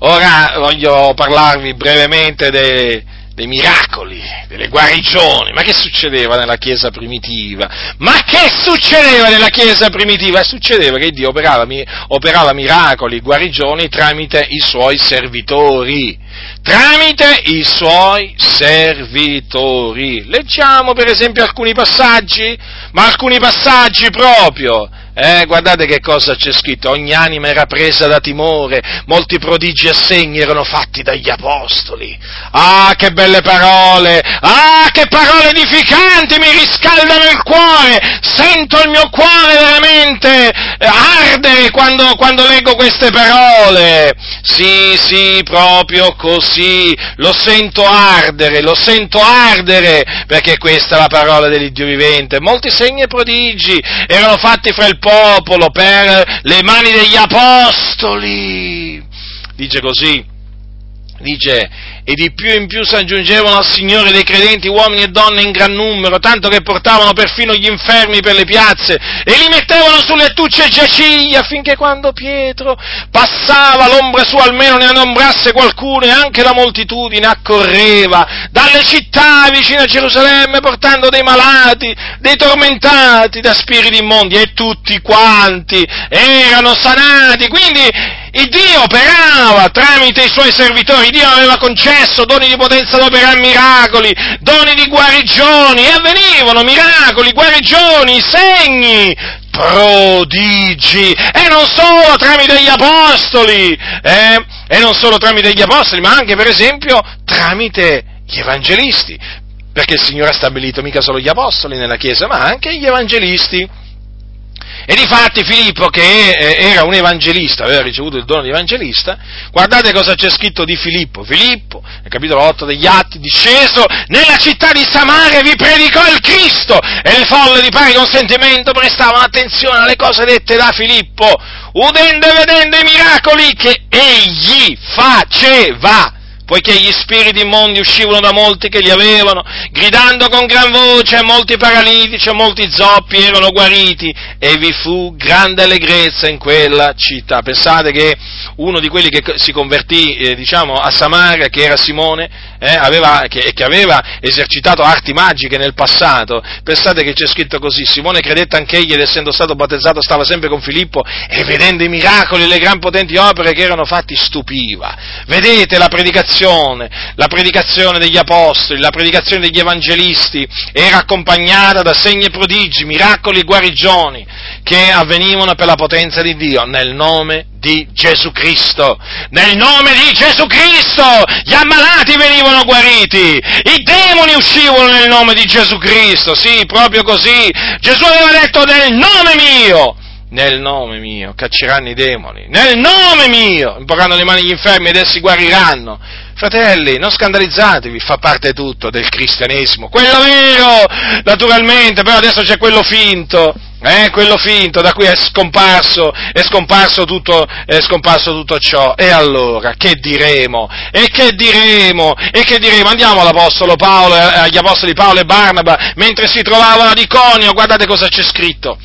Ora voglio parlarvi brevemente dei, dei miracoli, delle guarigioni. Ma che succedeva nella Chiesa primitiva? Ma che succedeva nella Chiesa primitiva? Succedeva che Dio operava, operava miracoli, guarigioni tramite i suoi servitori. Tramite i suoi servitori. Leggiamo per esempio alcuni passaggi, ma alcuni passaggi proprio eh, guardate che cosa c'è scritto, ogni anima era presa da timore, molti prodigi e segni erano fatti dagli apostoli. Ah, che belle parole! Ah, che parole edificanti, mi riscaldano il cuore! Sento il mio cuore veramente ardere quando, quando leggo queste parole. Sì, sì, proprio così, lo sento ardere, lo sento ardere, perché questa è la parola dell'Iddio vivente. Molti segni e prodigi erano fatti fra il popolo popolo, per le mani degli apostoli. Dice così, dice, e di più in più si aggiungevano al Signore dei credenti uomini e donne in gran numero, tanto che portavano perfino gli infermi per le piazze e li mettevano su lettucce e giaciglie affinché quando Pietro passava l'ombra sua almeno ne anombrasse qualcuno e anche la moltitudine accorreva dalle città vicine a Gerusalemme portando dei malati, dei tormentati da spiriti immondi e tutti quanti erano sanati. Quindi il Dio operava tramite i suoi servitori, Dio aveva concesso doni di potenza ad operare miracoli, doni di guarigioni, e avvenivano miracoli, guarigioni, segni, prodigi, e non solo tramite gli apostoli, eh? e non solo tramite gli apostoli, ma anche per esempio tramite gli evangelisti, perché il Signore ha stabilito mica solo gli apostoli nella Chiesa, ma anche gli evangelisti. E difatti Filippo, che eh, era un evangelista, aveva ricevuto il dono di evangelista, guardate cosa c'è scritto di Filippo. Filippo, nel capitolo 8 degli Atti, disceso nella città di Samaria vi predicò il Cristo e le folle di pari consentimento prestavano attenzione alle cose dette da Filippo, udendo e vedendo i miracoli che egli faceva poiché gli spiriti immondi uscivano da molti che li avevano, gridando con gran voce, molti paralitici e molti zoppi erano guariti, e vi fu grande allegrezza in quella città. Pensate che uno di quelli che si convertì, eh, diciamo, a Samaria, che era Simone, eh, aveva, che, che, aveva esercitato arti magiche nel passato, pensate che c'è scritto così, Simone credette anch'egli ed essendo stato battezzato stava sempre con Filippo e vedendo i miracoli e le gran potenti opere che erano fatti stupiva. Vedete la predicazione, la predicazione degli apostoli, la predicazione degli evangelisti era accompagnata da segni e prodigi, miracoli e guarigioni che avvenivano per la potenza di Dio nel nome di Gesù Cristo. Nel nome di Gesù Cristo gli ammalati venivano guariti, i demoni uscivano nel nome di Gesù Cristo, sì, proprio così. Gesù aveva detto nel nome mio nel nome mio cacceranno i demoni, nel nome mio imporranno le mani agli infermi ed essi guariranno. Fratelli, non scandalizzatevi, fa parte tutto del cristianesimo. Quello vero, naturalmente, però adesso c'è quello finto, eh, quello finto, da cui è scomparso, è scomparso tutto, è scomparso tutto ciò. E allora, che diremo? E che diremo? E che diremo? Andiamo all'Apostolo Paolo, agli Apostoli Paolo e Barnaba, mentre si trovavano ad Iconio, guardate cosa c'è scritto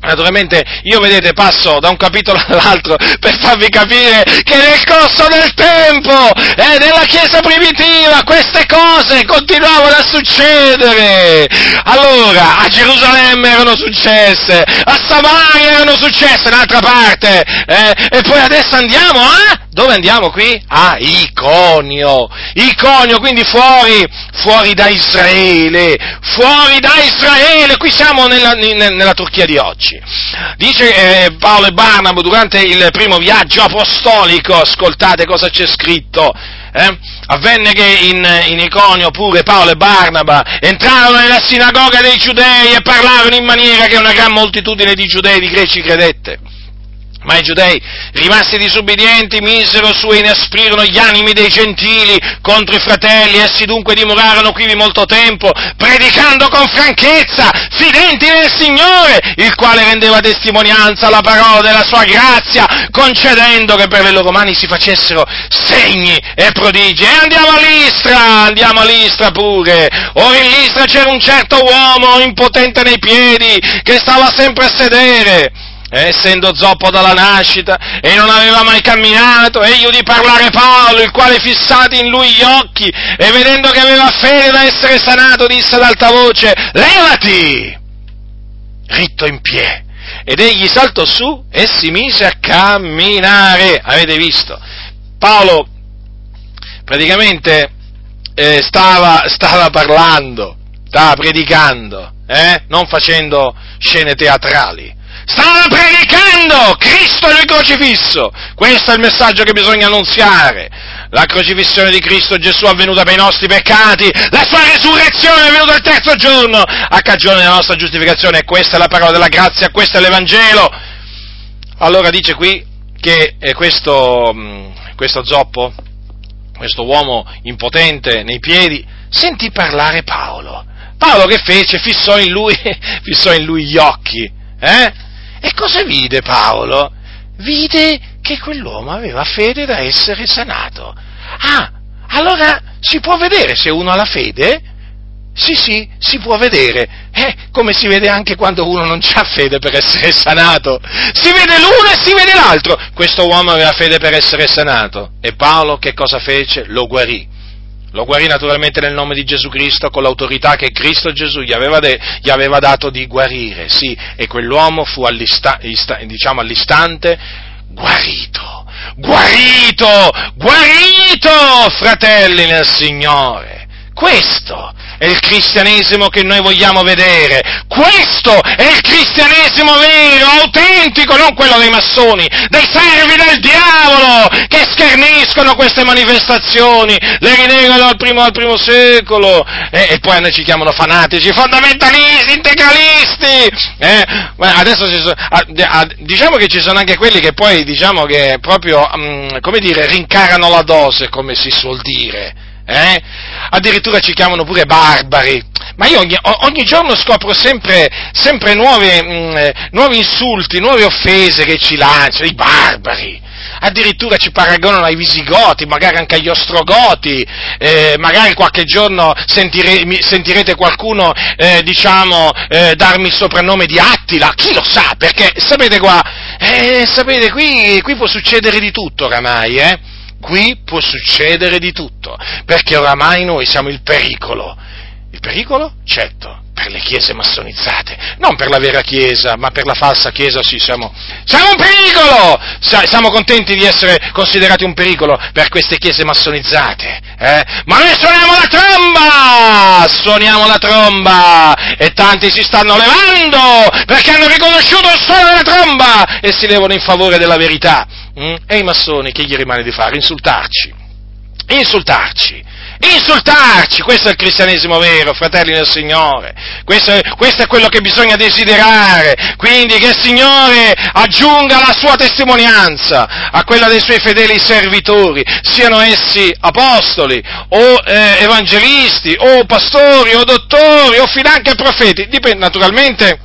Naturalmente io vedete passo da un capitolo all'altro per farvi capire che nel corso del tempo e eh, nella Chiesa primitiva queste cose continuavano a succedere. Allora, a Gerusalemme erano successe, a Samaria erano successe, d'altra parte, eh, e poi adesso andiamo a... Dove andiamo qui? A Iconio. Iconio, quindi fuori, fuori da Israele, fuori da Israele, qui siamo nella, nella Turchia di oggi. Dice eh, Paolo e Barnabo durante il primo viaggio apostolico, ascoltate cosa c'è scritto, eh? avvenne che in, in, Iconio pure Paolo e Barnaba entrarono nella sinagoga dei giudei e parlarono in maniera che una gran moltitudine di giudei e di greci credette. Ma i giudei, rimasti disubbidienti, misero su e inasprirono gli animi dei gentili contro i fratelli, essi dunque dimorarono qui molto tempo, predicando con franchezza, fidenti nel Signore, il quale rendeva testimonianza alla parola della sua grazia, concedendo che per le loro mani si facessero segni e prodigi. E andiamo a Listra, andiamo a Listra pure. Ora in Listra c'era un certo uomo impotente nei piedi, che stava sempre a sedere essendo zoppo dalla nascita e non aveva mai camminato, egli udì parlare Paolo, il quale fissati in lui gli occhi e vedendo che aveva fede da essere sanato, disse ad alta voce, levati! Ritto in piedi. Ed egli saltò su e si mise a camminare. Avete visto? Paolo praticamente eh, stava, stava, parlando, stava predicando, eh? non facendo scene teatrali Stava predicando Cristo nel crocifisso. Questo è il messaggio che bisogna annunziare. La crocifissione di Cristo Gesù è avvenuta per i nostri peccati, la sua resurrezione è avvenuta il terzo giorno a cagione della nostra giustificazione. E questa è la parola della grazia, questo è l'Evangelo. Allora dice qui che eh, questo, mm, questo zoppo, questo uomo impotente nei piedi, sentì parlare Paolo. Paolo che fece? Fissò in lui, (laughs) fissò in lui gli occhi. Eh? E cosa vide Paolo? Vide che quell'uomo aveva fede da essere sanato. Ah, allora si può vedere se uno ha la fede? Sì, sì, si può vedere. Eh, come si vede anche quando uno non ha fede per essere sanato. Si vede l'uno e si vede l'altro. Questo uomo aveva fede per essere sanato. E Paolo che cosa fece? Lo guarì. Lo guarì naturalmente nel nome di Gesù Cristo con l'autorità che Cristo Gesù gli aveva, de, gli aveva dato di guarire, sì, e quell'uomo fu all'ista, diciamo all'istante guarito, guarito, guarito, fratelli nel Signore. Questo è il cristianesimo che noi vogliamo vedere. Questo è il cristianesimo vero, autentico, non quello dei massoni, dei servi del diavolo, che scherniscono queste manifestazioni, le rinegano al primo, al primo secolo, e, e, poi noi ci chiamano fanatici, fondamentalisti, integralisti. Eh? Adesso sono, diciamo che ci sono anche quelli che poi, diciamo che proprio, um, come dire, rincarano la dose, come si suol dire eh? addirittura ci chiamano pure barbari, ma io ogni, ogni giorno scopro sempre, sempre nuove, mh, mm, eh, nuovi insulti, nuove offese che ci lanciano, i barbari, addirittura ci paragonano ai visigoti, magari anche agli ostrogoti, eh, magari qualche giorno sentire, sentirete qualcuno, eh, diciamo, eh, darmi il soprannome di Attila, chi lo sa, perché sapete qua, eh, sapete qui, qui può succedere di tutto oramai, eh? Qui può succedere di tutto, perché oramai noi siamo il pericolo. Il pericolo? Certo, per le chiese massonizzate, non per la vera chiesa, ma per la falsa chiesa sì, siamo, siamo un pericolo! Siamo contenti di essere considerati un pericolo per queste chiese massonizzate, eh? Ma noi suoniamo la tromba! Suoniamo la tromba! E tanti si stanno levando perché hanno riconosciuto il suono della tromba e si levano in favore della verità. Mm? E i massoni che gli rimane di fare? Insultarci. Insultarci. Insultarci, questo è il cristianesimo vero, fratelli del Signore, questo è, questo è, quello che bisogna desiderare, quindi che il Signore aggiunga la sua testimonianza a quella dei suoi fedeli servitori, siano essi apostoli o eh, evangelisti o pastori o dottori o finanche profeti, dipende naturalmente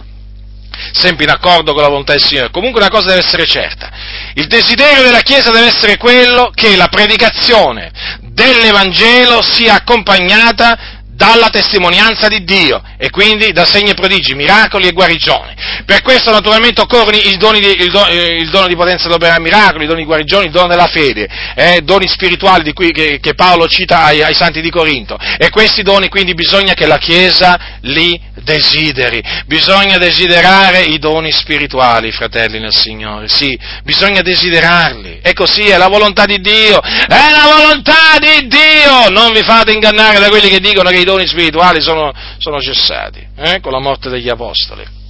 sempre in accordo con la volontà del Signore. Comunque una cosa deve essere certa, il desiderio della Chiesa deve essere quello che la predicazione dell'Evangelo sia accompagnata dalla testimonianza di Dio e quindi da segni e prodigi, miracoli e guarigioni. Per questo naturalmente occorrono i doni di, il, do, eh, il dono di potenza d'operare miracoli, i doni di guarigioni, il dono della fede, eh, doni spirituali di cui, che, che, Paolo cita ai, ai santi di Corinto. E questi doni quindi bisogna che la Chiesa li desideri. Bisogna desiderare i doni spirituali, fratelli nel Signore. Sì, bisogna desiderarli. E così è la volontà di Dio. È la volontà di Dio! Non vi fate ingannare da quelli che dicono che doni spirituali sono, sono cessati eh, con la morte degli apostoli.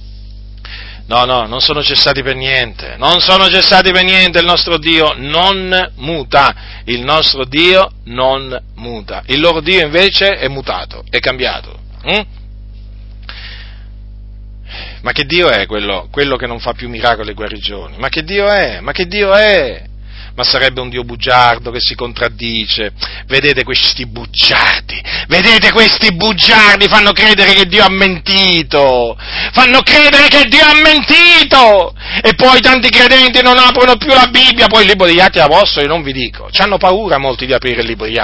No, no, non sono cessati per niente, non sono cessati per niente, il nostro Dio non muta, il nostro Dio non muta, il loro Dio invece è mutato, è cambiato. Hm? Ma che Dio è quello, quello, che non fa più miracoli e guarigioni? Ma che Dio è? Ma che Dio è? Ma sarebbe un Dio bugiardo che si contraddice. Vedete questi bugiardi, vedete questi bugiardi fanno credere che Dio ha mentito, fanno credere che Dio ha mentito e poi tanti credenti non aprono più la Bibbia, poi il libro degli Atti Apostoli non vi dico, ci hanno paura molti di aprire il libro degli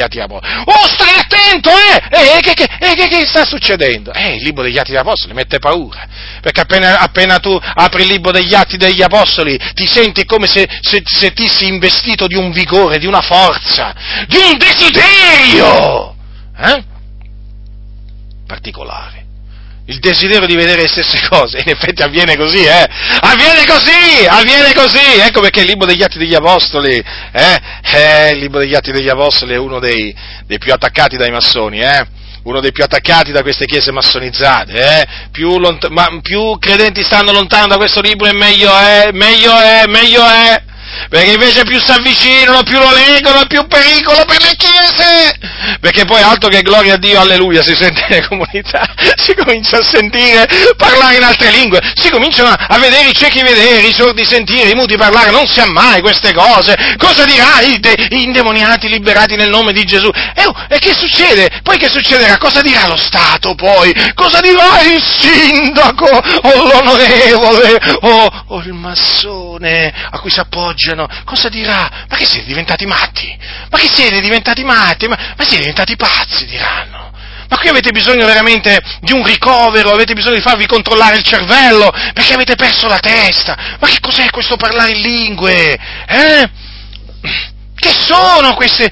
Atti Apostoli. Oh, stai attento, eh! Eh, che, che, eh, che, che sta succedendo? Eh, il libro degli Atti Apostoli mette paura, perché appena, appena tu apri il libro degli Atti degli Apostoli ti senti come se, se, se ti sentirsi investito di un vigore, di una forza, di un desiderio eh? particolare. Il desiderio di vedere le stesse cose, in effetti avviene così, eh? Avviene così, avviene così, ecco perché il libro degli Atti degli Apostoli, eh? Eh, il libro degli Atti degli Apostoli è uno dei, dei più attaccati dai massoni, eh? uno dei più attaccati da queste chiese massonizzate, eh? più, lont- ma, più, credenti stanno lontano da questo libro e meglio è, meglio è, meglio è, perché invece più si avvicinano, più lo leggono, più pericolo per le chiese, perché poi altro che gloria a Dio, alleluia, si sente nelle comunità, (laughs) si comincia a sentire parlare in altre lingue, si cominciano a vedere i ciechi vedere, i sordi sentire, i muti parlare, non si ha mai queste cose, cosa dirà i, de, indemoniati liberati nel nome di Gesù? E, oh, e che succede? Poi che succederà? Cosa dirà lo Stato poi? Cosa dirà il sindaco, o l'onorevole, o, o il massone a cui si appoggia? Appoggiano, cosa dirà? Ma che siete diventati matti? Ma che siete diventati matti? Ma, ma siete diventati pazzi, diranno. Ma qui avete bisogno veramente di un ricovero, avete bisogno di farvi controllare il cervello, perché avete perso la testa. Ma che cos'è questo parlare in lingue? Eh? Che sono queste,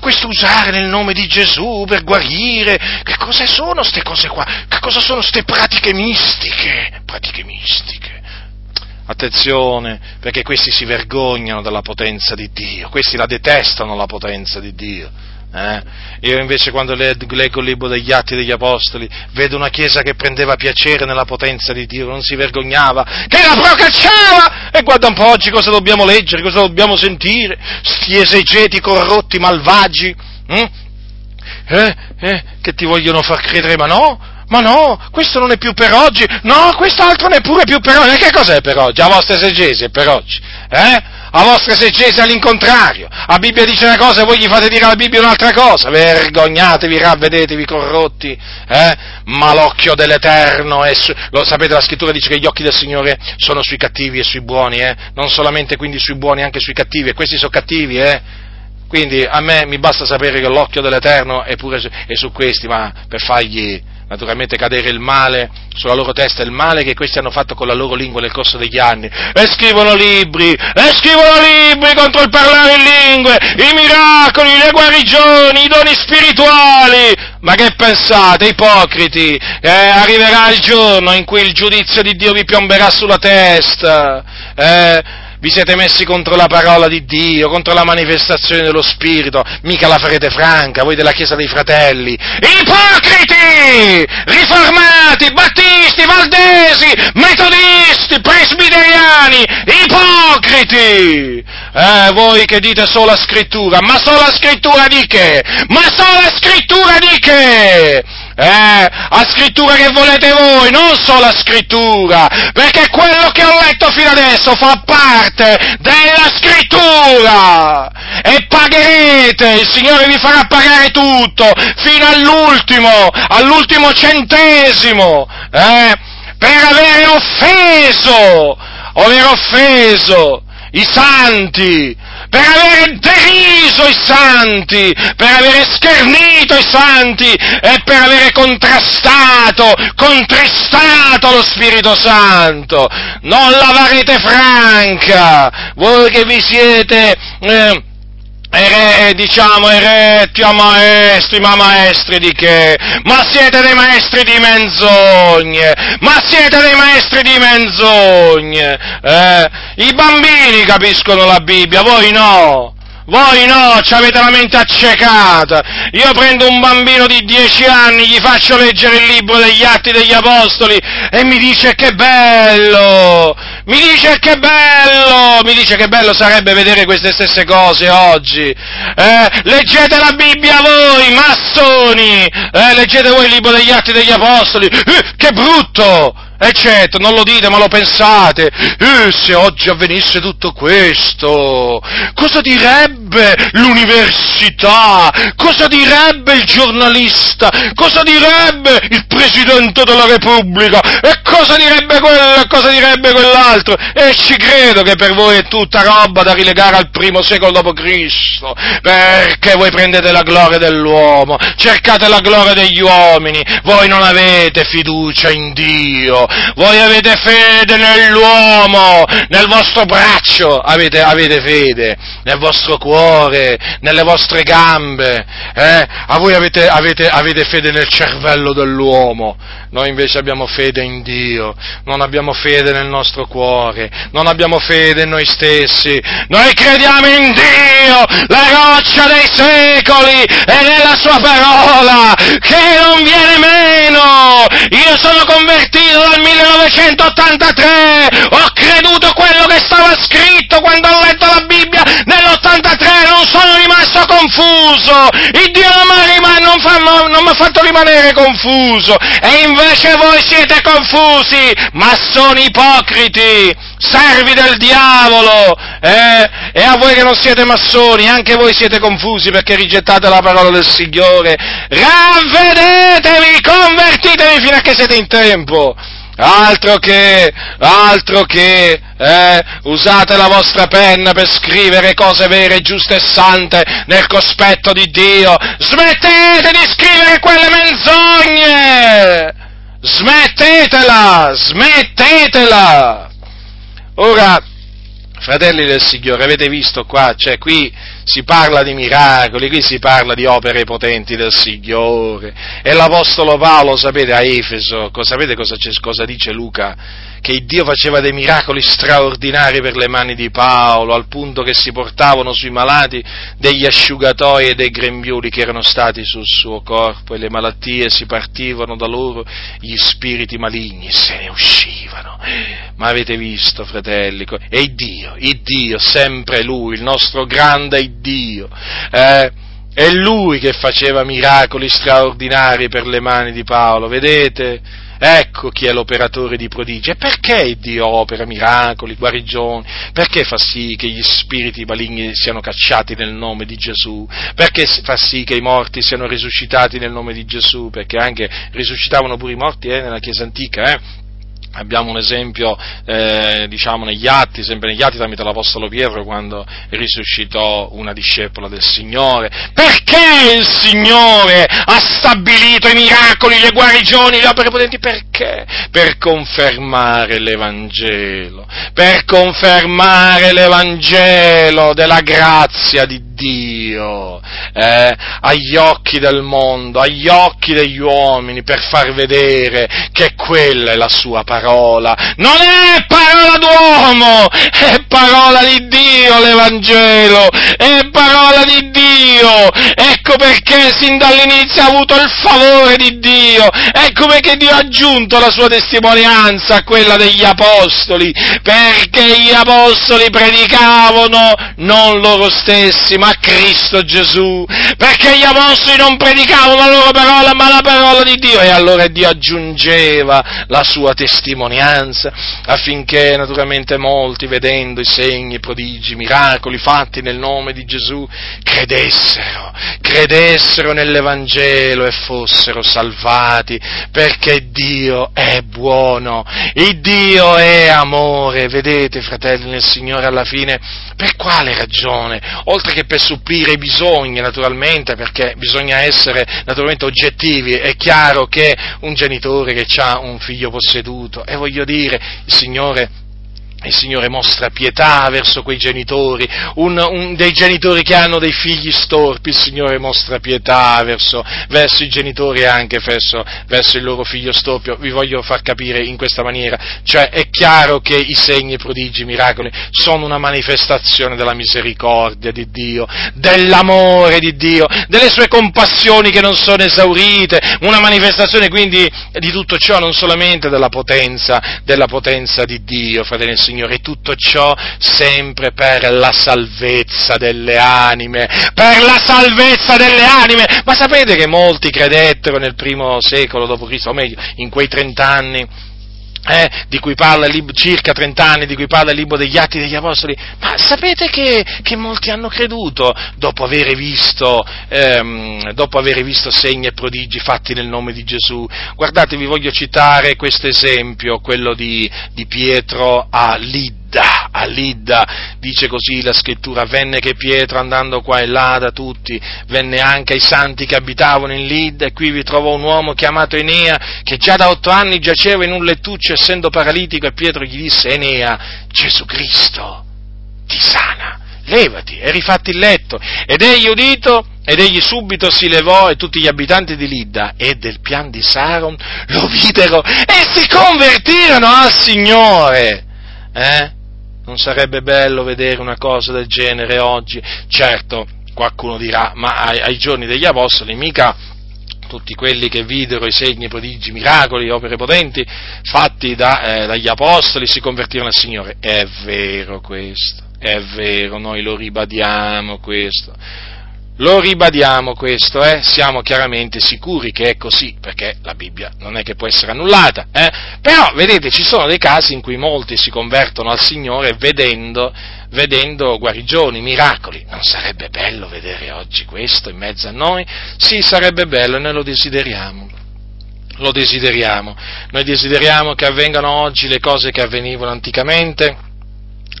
questo usare nel nome di Gesù per guarire? Che cosa sono queste cose qua? Che cosa sono queste pratiche mistiche? Pratiche mistiche. Attenzione, perché questi si vergognano della potenza di Dio, questi la detestano la potenza di Dio. Eh? Io invece quando leggo il libro degli Atti degli Apostoli vedo una Chiesa che prendeva piacere nella potenza di Dio, non si vergognava, che la procacciava! E guarda un po' oggi cosa dobbiamo leggere, cosa dobbiamo sentire, sti esegeti corrotti, malvagi, hm? eh? Eh? che ti vogliono far credere, ma no, ma no, questo non è più per oggi, no, quest'altro neppure più per oggi. E che cos'è per oggi? La vostra esegesi è per oggi, eh? La vostra esegesi è all'incontrario. La Bibbia dice una cosa e voi gli fate dire alla Bibbia un'altra cosa. Vergognatevi, ravvedetevi corrotti, eh? Ma l'occhio dell'Eterno è su... Lo sapete, la scrittura dice che gli occhi del Signore sono sui cattivi e sui buoni, eh? Non solamente quindi sui buoni, anche sui cattivi. E questi sono cattivi, eh? Quindi a me mi basta sapere che l'occhio dell'Eterno è pure su, è su questi, ma per fargli naturalmente cadere il male sulla loro testa, il male che questi hanno fatto con la loro lingua nel corso degli anni. E scrivono libri, e scrivono libri contro il parlare in lingue, i miracoli, le guarigioni, i doni spirituali. Ma che pensate, ipocriti? Eh, arriverà il giorno in cui il giudizio di Dio vi piomberà sulla testa. Eh, vi siete messi contro la parola di Dio, contro la manifestazione dello Spirito, mica la farete franca, voi della Chiesa dei Fratelli. Ipocriti! Riformati, battisti, valdesi, metodisti, presbiteriani, ipocriti! Eh, voi che dite sola scrittura, ma sola scrittura di che? Ma sola scrittura di che? Eh, a scrittura che volete voi, non solo a scrittura, perché quello che ho letto fino adesso fa parte della scrittura. E pagherete, il Signore vi farà pagare tutto, fino all'ultimo, all'ultimo centesimo, eh, per aver offeso, aver offeso i santi, per avere deriso i santi, per avere schernito i santi e per avere contrastato, contristato lo Spirito Santo. Non l'avrete franca, voi che vi siete... Eh, ere, diciamo eretti a maestri, ma maestri di che? Ma siete dei maestri di menzogne! Ma siete dei maestri di menzogne! Eh? I bambini capiscono la Bibbia, voi no! Voi no, ci avete la mente accecata. Io prendo un bambino di dieci anni, gli faccio leggere il libro degli Atti degli Apostoli e mi dice che bello! Mi dice che bello! Mi dice che bello sarebbe vedere queste stesse cose oggi. Eh, leggete la Bibbia voi, massoni! Eh, leggete voi il libro degli Atti degli Apostoli. Eh, che brutto! E certo, non lo dite, ma lo pensate. Eh, se oggi avvenisse tutto questo, cosa direbbe l'università? Cosa direbbe il giornalista? Cosa direbbe il Presidente della Repubblica? E cosa direbbe quello e cosa direbbe quell'altro? E ci credo che per voi è tutta roba da rilegare al primo secolo d.C., perché voi prendete la gloria dell'uomo, cercate la gloria degli uomini, voi non avete fiducia in Dio, voi avete fede nell'uomo, nel vostro braccio. Avete, avete fede, nel vostro cuore, nelle vostre gambe, eh? a voi avete, avete, avete fede nel cervello dell'uomo, noi invece abbiamo fede in Dio, non abbiamo fede nel nostro cuore, non abbiamo fede in noi stessi, noi crediamo in Dio, la roccia dei secoli e nella sua parola, che non viene meno. Io sono convertito dal 1983, ho creduto quello che stava scritto quando ho letto la Bibbia nell'83, non sono rimasto confuso, il Dio non mi ha fatto rimanere confuso, e invece voi siete confusi, massoni ipocriti, servi del diavolo, eh? e a voi che non siete massoni, anche voi siete confusi perché rigettate la parola del Signore, ravvedetevi, convertitevi fino a che siete in tempo, altro che, altro che, eh, usate la vostra penna per scrivere cose vere, giuste e sante nel cospetto di Dio, smettete di scrivere quelle menzogne! Smettetela! Smettetela! Ora, fratelli del Signore, avete visto qua, cioè qui si parla di miracoli, qui si parla di opere potenti del Signore. E l'Apostolo Paolo, sapete, a Efeso, sapete cosa, cosa dice Luca? Che Dio faceva dei miracoli straordinari per le mani di Paolo, al punto che si portavano sui malati degli asciugatoi e dei grembiuli che erano stati sul suo corpo e le malattie si partivano da loro, gli spiriti maligni se ne uscivano. Ma avete visto, fratelli? E Dio, il Dio, sempre Lui, il nostro grande Dio. Eh, è Lui che faceva miracoli straordinari per le mani di Paolo, vedete? Ecco chi è l'operatore di prodigi. E perché Dio opera miracoli, guarigioni? Perché fa sì che gli spiriti maligni siano cacciati nel nome di Gesù? Perché fa sì che i morti siano risuscitati nel nome di Gesù? Perché anche risuscitavano pure i morti eh, nella Chiesa antica, eh? Abbiamo un esempio, eh, diciamo, negli atti, sempre negli atti tramite l'Apostolo Pietro, quando risuscitò una discepola del Signore. Perché il Signore ha stabilito i miracoli, le guarigioni, le opere potenti? Perché? Per confermare l'Evangelo, per confermare l'Evangelo della grazia di Dio eh, agli occhi del mondo, agli occhi degli uomini, per far vedere che quella è la sua parola. Non è parola d'uomo, è parola di Dio l'Evangelo, è parola di Dio. Ecco perché sin dall'inizio ha avuto il favore di Dio, ecco perché Dio ha aggiunto la sua testimonianza a quella degli apostoli, perché gli apostoli predicavano non loro stessi, ma Cristo Gesù, perché gli apostoli non predicavano la loro parola, ma la parola di Dio, e allora Dio aggiungeva la sua testimonianza, affinché naturalmente molti, vedendo i segni, i prodigi, i miracoli fatti nel nome di Gesù, credessero, credessero nell'Evangelo e fossero salvati, perché Dio è buono, il Dio è amore, vedete fratelli nel Signore alla fine, per quale ragione? Oltre che per supplire i bisogni naturalmente, perché bisogna essere naturalmente oggettivi, è chiaro che un genitore che ha un figlio posseduto, e voglio dire, il Signore il Signore mostra pietà verso quei genitori, un, un, dei genitori che hanno dei figli storpi, il Signore mostra pietà verso, verso i genitori e anche verso, verso, il loro figlio storpio. Vi voglio far capire in questa maniera, cioè è chiaro che i segni, i prodigi, i miracoli sono una manifestazione della misericordia di Dio, dell'amore di Dio, delle sue compassioni che non sono esaurite, una manifestazione quindi di tutto ciò, non solamente della potenza, della potenza di Dio, fratelli e Signore, tutto ciò sempre per la salvezza delle anime, per la salvezza delle anime. Ma sapete che molti credettero nel primo secolo d.C., o meglio, in quei trent'anni, eh, di cui parla il libro, circa 30 anni, di cui parla il libro degli Atti degli Apostoli, ma sapete che, che molti hanno creduto dopo aver, visto, ehm, visto segni e prodigi fatti nel nome di Gesù? Guardate, vi voglio citare questo esempio, quello di, di Pietro a Lidda, a Lidda, dice così la scrittura, venne che Pietro andando qua e là da tutti, venne anche ai santi che abitavano in Lidda e qui vi trovò un uomo chiamato Enea che già da otto anni giaceva in un lettuccio essendo paralitico e Pietro gli disse Enea, Gesù Cristo ti sana, levati e rifatti il letto ed egli udito ed egli subito si levò e tutti gli abitanti di Lidda e del pian di Saron lo videro e si convertirono al Signore. Eh? Non sarebbe bello vedere una cosa del genere oggi? Certo, qualcuno dirà, ma ai, ai giorni degli Apostoli mica tutti quelli che videro i segni, prodigi, miracoli, opere potenti fatti da, eh, dagli Apostoli si convertirono al Signore. È vero questo, è vero, noi lo ribadiamo questo. Lo ribadiamo questo, eh? siamo chiaramente sicuri che è così, perché la Bibbia non è che può essere annullata, eh? però vedete ci sono dei casi in cui molti si convertono al Signore vedendo, vedendo guarigioni, miracoli. Non sarebbe bello vedere oggi questo in mezzo a noi? Sì, sarebbe bello e noi lo desideriamo lo desideriamo. Noi desideriamo che avvengano oggi le cose che avvenivano anticamente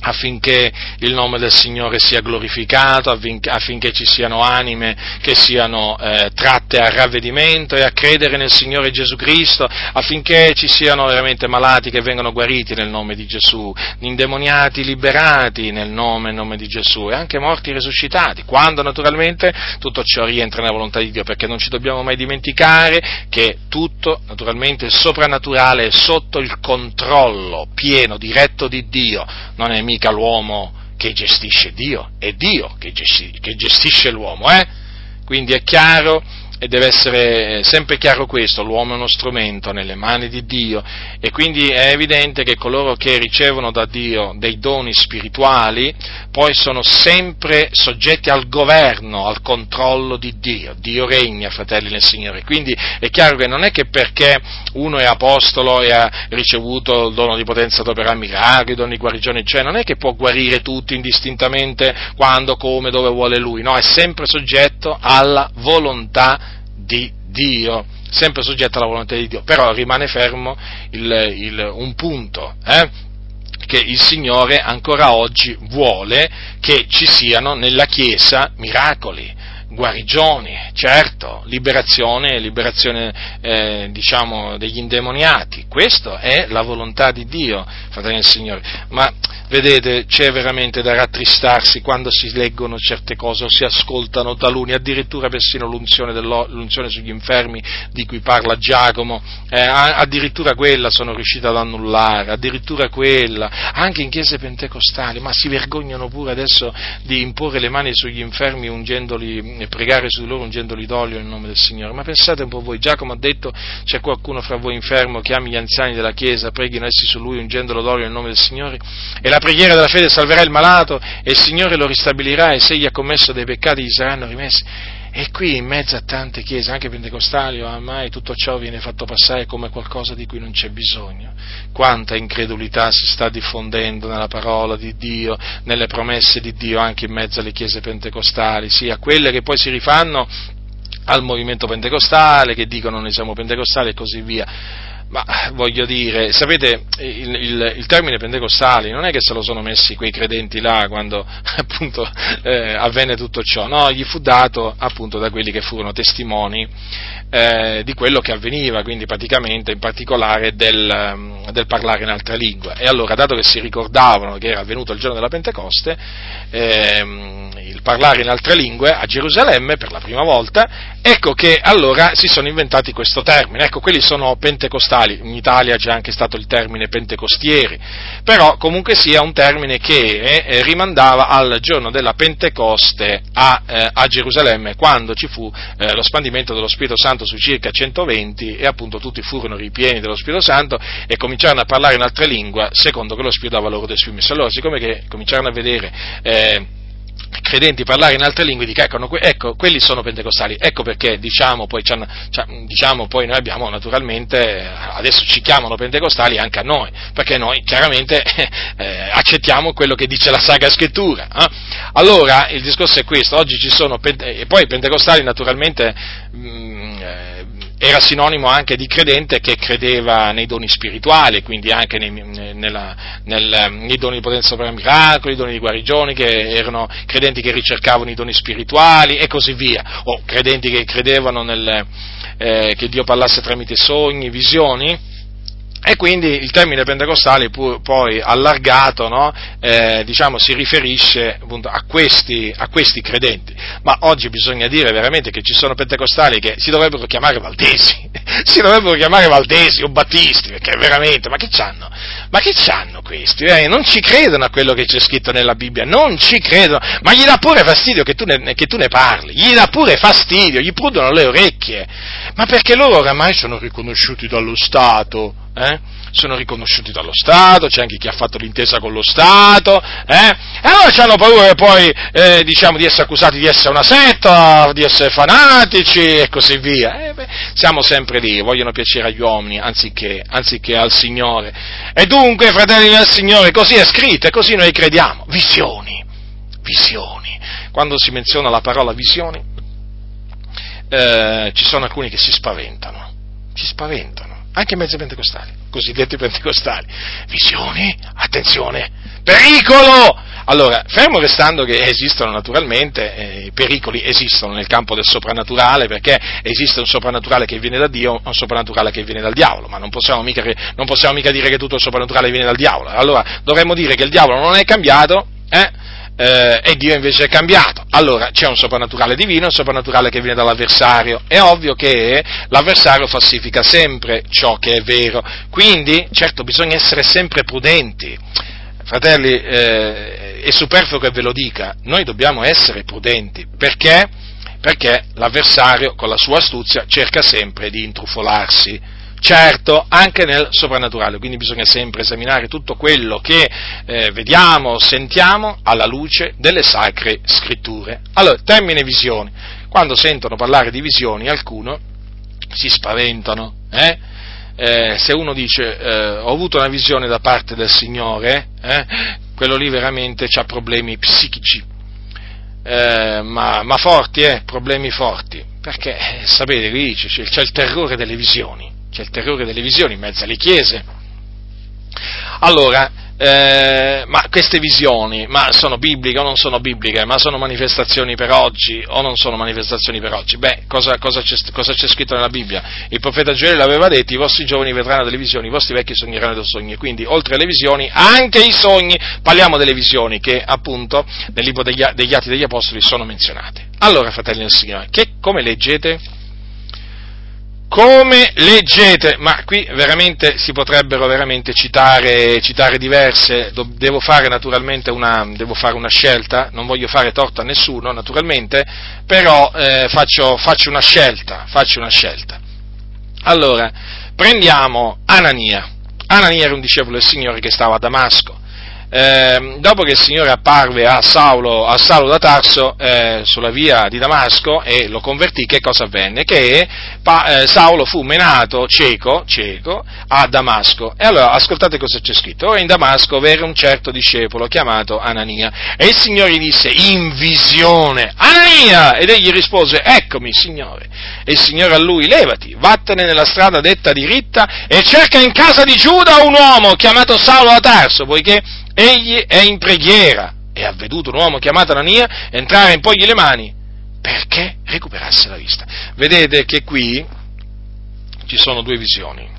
affinché il nome del Signore sia glorificato, affinché ci siano anime che siano eh, tratte a ravvedimento e a credere nel Signore Gesù Cristo, affinché ci siano veramente malati che vengano guariti nel nome di Gesù, indemoniati liberati nel nome, nome di Gesù e anche morti risuscitati, quando naturalmente tutto ciò rientra nella volontà di Dio, perché non ci dobbiamo mai dimenticare che tutto naturalmente il soprannaturale è sotto il controllo pieno, diretto di Dio, non è mica l'uomo che gestisce Dio, è Dio che gestisce, l'uomo, eh? Quindi è chiaro e deve essere sempre chiaro questo, l'uomo è uno strumento nelle mani di Dio e quindi è evidente che coloro che ricevono da Dio dei doni spirituali poi sono sempre soggetti al governo, al controllo di Dio. Dio regna, fratelli nel Signore. Quindi è chiaro che non è che perché uno è apostolo e ha ricevuto il dono di potenza ad operare miracoli, doni di guarigione, cioè non è che può guarire tutti indistintamente quando, come, dove vuole lui, no, è sempre soggetto alla volontà di Dio, sempre soggetto alla volontà di Dio, però rimane fermo il, il, un punto, eh? che il Signore ancora oggi vuole che ci siano nella Chiesa miracoli, guarigioni, certo, liberazione, liberazione eh, diciamo, degli indemoniati, questa è la volontà di Dio, fratelli del Signore, ma vedete c'è veramente da rattristarsi quando si leggono certe cose o si ascoltano taluni, addirittura persino l'unzione, l'unzione sugli infermi di cui parla Giacomo, eh, addirittura quella sono riuscito ad annullare, addirittura quella, anche in chiese pentecostali, ma si vergognano pure adesso di imporre le mani sugli infermi ungendoli e pregare su di loro ungendoli d'olio nel nome del Signore. Ma pensate un po' voi, Giacomo ha detto c'è qualcuno fra voi infermo che ami gli anziani della Chiesa, preghino essi su lui ungendolo d'olio nel nome del Signore e la preghiera della fede salverà il malato e il Signore lo ristabilirà e se egli ha commesso dei peccati gli saranno rimessi. E qui in mezzo a tante chiese, anche pentecostali, ormai tutto ciò viene fatto passare come qualcosa di cui non c'è bisogno. Quanta incredulità si sta diffondendo nella parola di Dio, nelle promesse di Dio anche in mezzo alle chiese pentecostali, sì, a quelle che poi si rifanno al movimento pentecostale, che dicono noi siamo pentecostali e così via ma voglio dire, sapete, il, il, il, termine pentecostali non è che se lo sono messi quei credenti là quando (laughs) appunto eh, avvenne tutto ciò, no, gli fu dato appunto da quelli che furono testimoni eh, di quello che avveniva, quindi praticamente in particolare del, del, parlare in altre lingue. E allora, dato che si ricordavano che era avvenuto il giorno della Pentecoste, eh, il parlare in altre lingue a Gerusalemme per la prima volta, ecco che allora si sono inventati questo termine, ecco quelli sono pentecostali, in Italia c'è anche stato il termine pentecostieri, però comunque sia un termine che eh, rimandava al giorno della Pentecoste a, eh, a Gerusalemme, quando ci fu eh, lo spandimento dello Spirito Santo su circa 120 e appunto tutti furono ripieni dello Spirito Santo e cominciarono a parlare in altre lingue secondo che lo Spirito dava loro dei suoi Allora, siccome che cominciarono a vedere eh, credenti parlare in altre lingue dica ecco, ecco, quelli sono pentecostali, ecco perché diciamo poi, diciamo poi, noi abbiamo naturalmente, adesso ci chiamano pentecostali anche a noi, perché noi chiaramente (laughs) eh, accettiamo quello che dice la Sacra Scrittura. Eh? Allora il discorso è questo, oggi ci sono, e poi pentecostali naturalmente mh, mm, eh, era sinonimo anche di credente che credeva nei doni spirituali, quindi anche nei, nella, nel, nei doni di potenza sopra miracoli, i doni di guarigioni, che erano credenti che ricercavano i doni spirituali e così via, o credenti che credevano nel, eh, che Dio parlasse tramite sogni, visioni, e quindi il termine pentecostale poi allargato no? eh, diciamo, si riferisce appunto, a, questi, a, questi, credenti, ma oggi bisogna dire veramente che ci sono pentecostali che si dovrebbero chiamare valdesi, (laughs) si dovrebbero chiamare valdesi o battisti, perché veramente, ma che c'hanno? Ma che c'hanno questi? Eh, non ci credono a quello che c'è scritto nella Bibbia, non ci credono, ma gli dà pure fastidio che tu ne, che tu ne parli, gli dà pure fastidio, gli prudono le orecchie, ma perché loro oramai sono riconosciuti dallo Stato, eh? sono riconosciuti dallo Stato, c'è anche chi ha fatto l'intesa con lo Stato, eh? e allora hanno paura poi eh, diciamo, di essere accusati di essere una setta, di essere fanatici e così via. Eh, beh, siamo sempre lì, vogliono piacere agli uomini anziché, anziché al Signore. E dunque, fratelli del Signore, così è scritto e così noi crediamo. Visioni, visioni. Quando si menziona la parola visioni, eh, ci sono alcuni che si spaventano, si spaventano anche mezzi pentecostali, cosiddetti pentecostali. Visioni, attenzione, pericolo! Allora, fermo restando che esistono naturalmente, eh, i pericoli esistono nel campo del soprannaturale, perché esiste un soprannaturale che viene da Dio e un soprannaturale che viene dal diavolo, ma non possiamo, mica, non possiamo mica dire che tutto il soprannaturale viene dal diavolo. Allora, dovremmo dire che il diavolo non è cambiato, eh? Eh, e Dio invece è cambiato. Allora c'è un soprannaturale divino un soprannaturale che viene dall'avversario. È ovvio che l'avversario falsifica sempre ciò che è vero, quindi certo bisogna essere sempre prudenti. Fratelli, eh, è superfluo che ve lo dica, noi dobbiamo essere prudenti, perché? Perché l'avversario con la sua astuzia cerca sempre di intrufolarsi certo anche nel soprannaturale, quindi bisogna sempre esaminare tutto quello che eh, vediamo, sentiamo alla luce delle sacre scritture. Allora, termine visioni. Quando sentono parlare di visioni alcuno si spaventano, eh? Eh, se uno dice eh, ho avuto una visione da parte del Signore, eh, quello lì veramente ha problemi psichici, eh, ma, ma, forti, eh, problemi forti, perché sapete, qui c'è, c'è il terrore delle visioni c'è il terrore delle visioni in mezzo alle chiese. Allora, eh, ma queste visioni, ma sono bibliche o non sono bibliche? Ma sono manifestazioni per oggi o non sono manifestazioni per oggi? Beh, cosa, cosa, c'è, cosa c'è, scritto nella Bibbia? Il profeta Gioele aveva detto, i vostri giovani vedranno delle visioni, i vostri vecchi sogneranno dei sogni, quindi oltre alle visioni anche i sogni, parliamo delle visioni che appunto nel libro degli, degli Atti degli Apostoli sono menzionate. Allora, fratelli del Signore, che, come leggete? Come leggete, ma qui veramente si potrebbero veramente citare, citare diverse, devo fare naturalmente una, fare una, scelta, non voglio fare torto a nessuno naturalmente, però eh, faccio, faccio, una scelta, faccio una scelta. Allora, prendiamo Anania. Anania era un discepolo del Signore che stava a Damasco eh, dopo che il Signore apparve a Saulo, a Saulo da Tarso eh, sulla via di Damasco e lo convertì, che cosa avvenne? Che pa, eh, Saulo fu menato cieco, cieco a Damasco. E allora ascoltate cosa c'è scritto. Ora in Damasco v'era un certo discepolo chiamato Anania e il Signore gli disse in visione, Anania! Ed egli rispose, eccomi Signore. E il Signore a lui, levati, vattene nella strada detta diritta e cerca in casa di Giuda un uomo chiamato Saulo da Tarso, poiché egli è in preghiera e ha veduto un uomo chiamato Anania entrare e impogli le mani perché recuperasse la vista. Vedete che qui ci sono due visioni.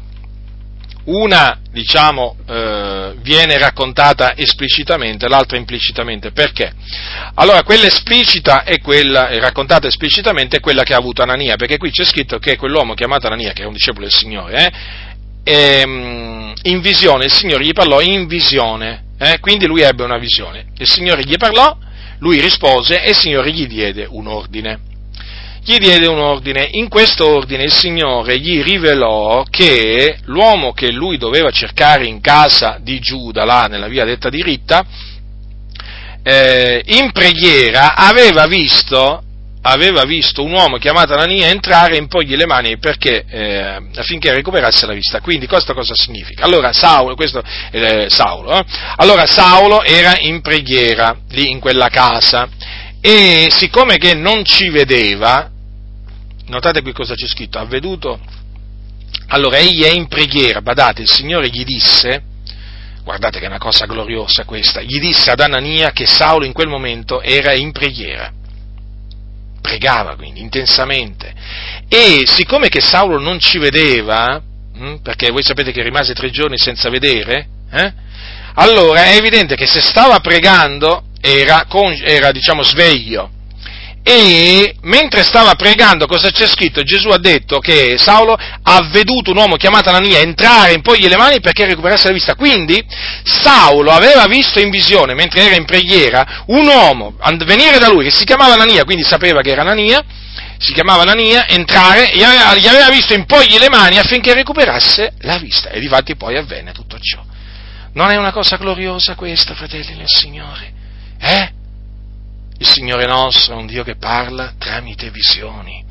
Una, diciamo, eh, viene raccontata esplicitamente, l'altra implicitamente. Perché? Allora, quella esplicita è quella, è raccontata esplicitamente, è quella che ha avuto Anania, perché qui c'è scritto che quell'uomo chiamato Anania, che era un discepolo del Signore, eh, ehm, in visione, il Signore gli parlò in visione, eh, quindi lui ebbe una visione. Il Signore gli parlò, lui rispose e il Signore gli diede un ordine. Gli diede un ordine, in questo ordine il Signore gli rivelò che l'uomo che lui doveva cercare in casa di Giuda, là nella via detta diritta, eh, in preghiera aveva visto aveva visto un uomo chiamato Anania entrare e impogli le mani perché, eh, affinché recuperasse la vista. Quindi questo cosa significa? Allora Saulo, questo, eh, Saulo, eh? allora Saulo era in preghiera lì in quella casa e siccome che non ci vedeva, notate qui cosa c'è scritto, ha veduto, allora egli è in preghiera, badate, il Signore gli disse, guardate che è una cosa gloriosa questa, gli disse ad Anania che Saulo in quel momento era in preghiera pregava quindi intensamente. E siccome che Saulo non ci vedeva, hm, perché voi sapete che rimase tre giorni senza vedere, eh, allora è evidente che se stava pregando era, era diciamo, sveglio e mentre stava pregando, cosa c'è scritto? Gesù ha detto che Saulo ha veduto un uomo chiamato Anania entrare in pogli le mani perché recuperasse la vista. Quindi Saulo aveva visto in visione, mentre era in preghiera, un uomo venire da lui che si chiamava Anania, quindi sapeva che era Anania, si chiamava Anania, entrare e gli aveva, visto in pogli le mani affinché recuperasse la vista. E difatti poi avvenne tutto ciò. Non è una cosa gloriosa questa, fratelli del Signore? Eh? Il Signore nostro è un Dio che parla tramite visioni.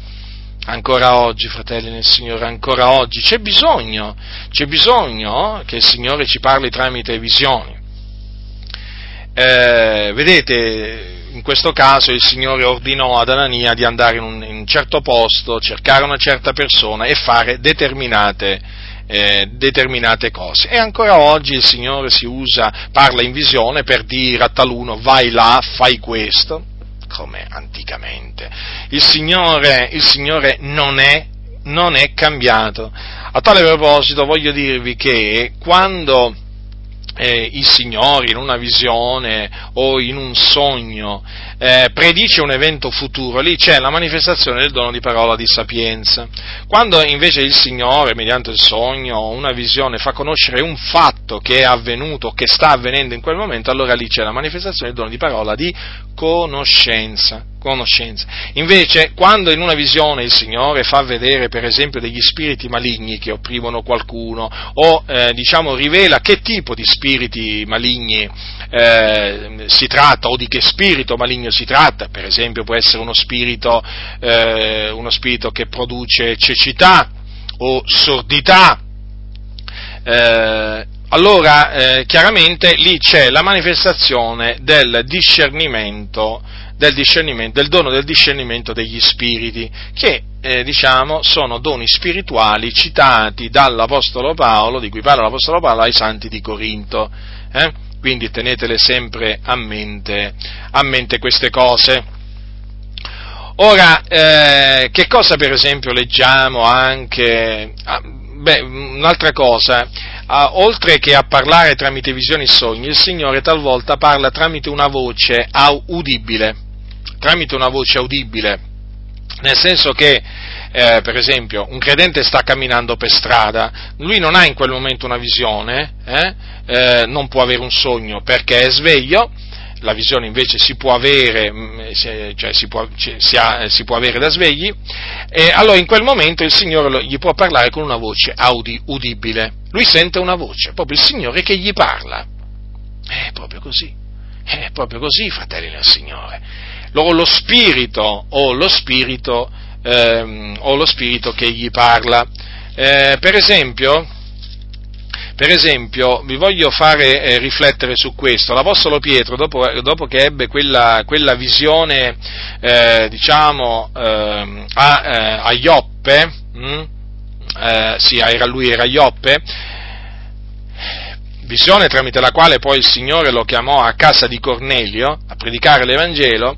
Ancora oggi, fratelli nel Signore, ancora oggi c'è bisogno, c'è bisogno che il Signore ci parli tramite visioni. Eh, vedete, in questo caso il Signore ordinò ad Anania di andare in un, in un certo posto, cercare una certa persona e fare determinate, eh, determinate cose. E ancora oggi il Signore si usa, parla in visione per dire a taluno vai là, fai questo, come anticamente. Il Signore, il Signore non, è, non è cambiato. A tale proposito voglio dirvi che quando eh, il Signore in una visione o in un sogno eh, predice un evento futuro, lì c'è la manifestazione del dono di parola di sapienza. Quando invece il Signore, mediante il sogno o una visione, fa conoscere un fatto che è avvenuto, che sta avvenendo in quel momento, allora lì c'è la manifestazione del dono di parola di conoscenza. conoscenza. Invece, quando in una visione il Signore fa vedere, per esempio, degli spiriti maligni che opprimono qualcuno, o eh, diciamo rivela che tipo di spiriti maligni eh, si tratta, o di che spirito maligno si tratta, per esempio può essere uno spirito, eh, uno spirito che produce cecità o sordità, eh, allora eh, chiaramente lì c'è la manifestazione del discernimento, del del dono del discernimento degli spiriti, che eh, diciamo sono doni spirituali citati dall'Apostolo Paolo, di cui parla l'Apostolo Paolo ai santi di Corinto. Eh? Quindi tenetele sempre a mente, a mente queste cose. Ora, eh, che cosa per esempio leggiamo anche? Ah, beh, un'altra cosa, ah, oltre che a parlare tramite visioni e sogni, il Signore talvolta parla tramite una voce udibile, tramite una voce udibile, nel senso che eh, per esempio, un credente sta camminando per strada, lui non ha in quel momento una visione, eh, eh, non può avere un sogno perché è sveglio, la visione invece si può avere, mm, cioè si può, si, ha, si può avere da svegli, e allora in quel momento il Signore gli può parlare con una voce audi, udibile. Lui sente una voce, proprio il Signore che gli parla. È proprio così, è proprio così, fratelli del Signore. Lo, lo spirito o lo spirito, ehm, o lo spirito che gli parla. Eh, per esempio, per esempio, vi voglio fare eh, riflettere su questo. L'Apostolo Pietro, dopo, dopo che ebbe quella, quella visione, eh, diciamo, eh, a, eh, a, Ioppe, hm? sì, era lui, era Ioppe, visione tramite la quale poi il Signore lo chiamò a casa di Cornelio a predicare l'Evangelo,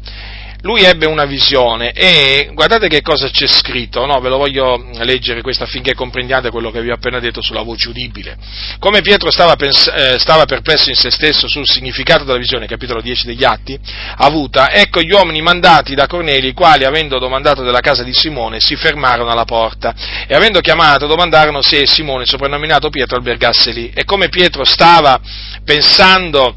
lui ebbe una visione e guardate che cosa c'è scritto, no? ve lo voglio leggere questo affinché comprendiate quello che vi ho appena detto sulla voce udibile. Come Pietro stava, pens- eh, stava perplesso in se stesso sul significato della visione, capitolo 10 degli Atti, avuta, ecco gli uomini mandati da Corneli, i quali, avendo domandato della casa di Simone, si fermarono alla porta e avendo chiamato domandarono se Simone, soprannominato Pietro, albergasse lì. E come Pietro stava pensando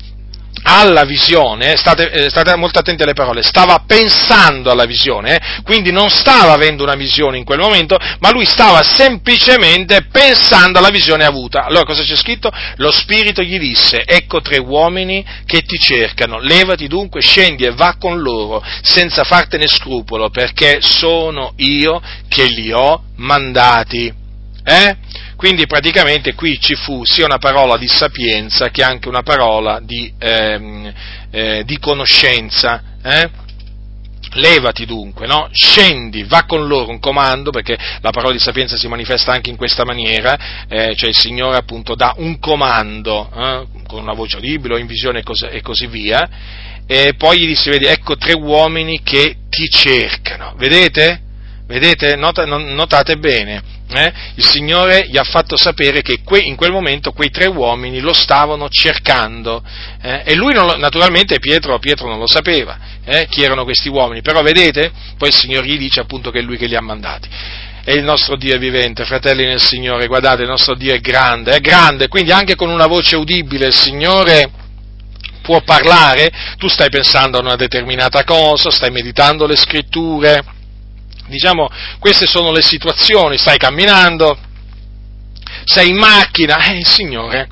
alla visione, state, eh, state, molto attenti alle parole, stava pensando alla visione, eh, quindi non stava avendo una visione in quel momento, ma lui stava semplicemente pensando alla visione avuta. Allora cosa c'è scritto? Lo Spirito gli disse, ecco tre uomini che ti cercano, levati dunque, scendi e va con loro, senza fartene scrupolo, perché sono io che li ho mandati. Eh? Quindi praticamente qui ci fu sia una parola di sapienza che anche una parola di, ehm, eh, di conoscenza. Eh? Levati dunque, no? scendi, va con loro un comando, perché la parola di sapienza si manifesta anche in questa maniera, eh, cioè il Signore appunto dà un comando, eh, con una voce o in visione e così, via, e poi gli disse, vedi, ecco tre uomini che ti cercano, vedete? Vedete? notate bene, eh? il Signore gli ha fatto sapere che que, in quel momento quei tre uomini lo stavano cercando eh? e lui non, naturalmente Pietro, Pietro, non lo sapeva eh? chi erano questi uomini, però vedete? Poi il Signore gli dice appunto che è lui che li ha mandati. E il nostro Dio è vivente, fratelli nel Signore, guardate, il nostro Dio è grande, è grande, quindi anche con una voce udibile il Signore può parlare, tu stai pensando a una determinata cosa, stai meditando le scritture, Diciamo, queste sono le situazioni, stai camminando, sei in macchina e il Signore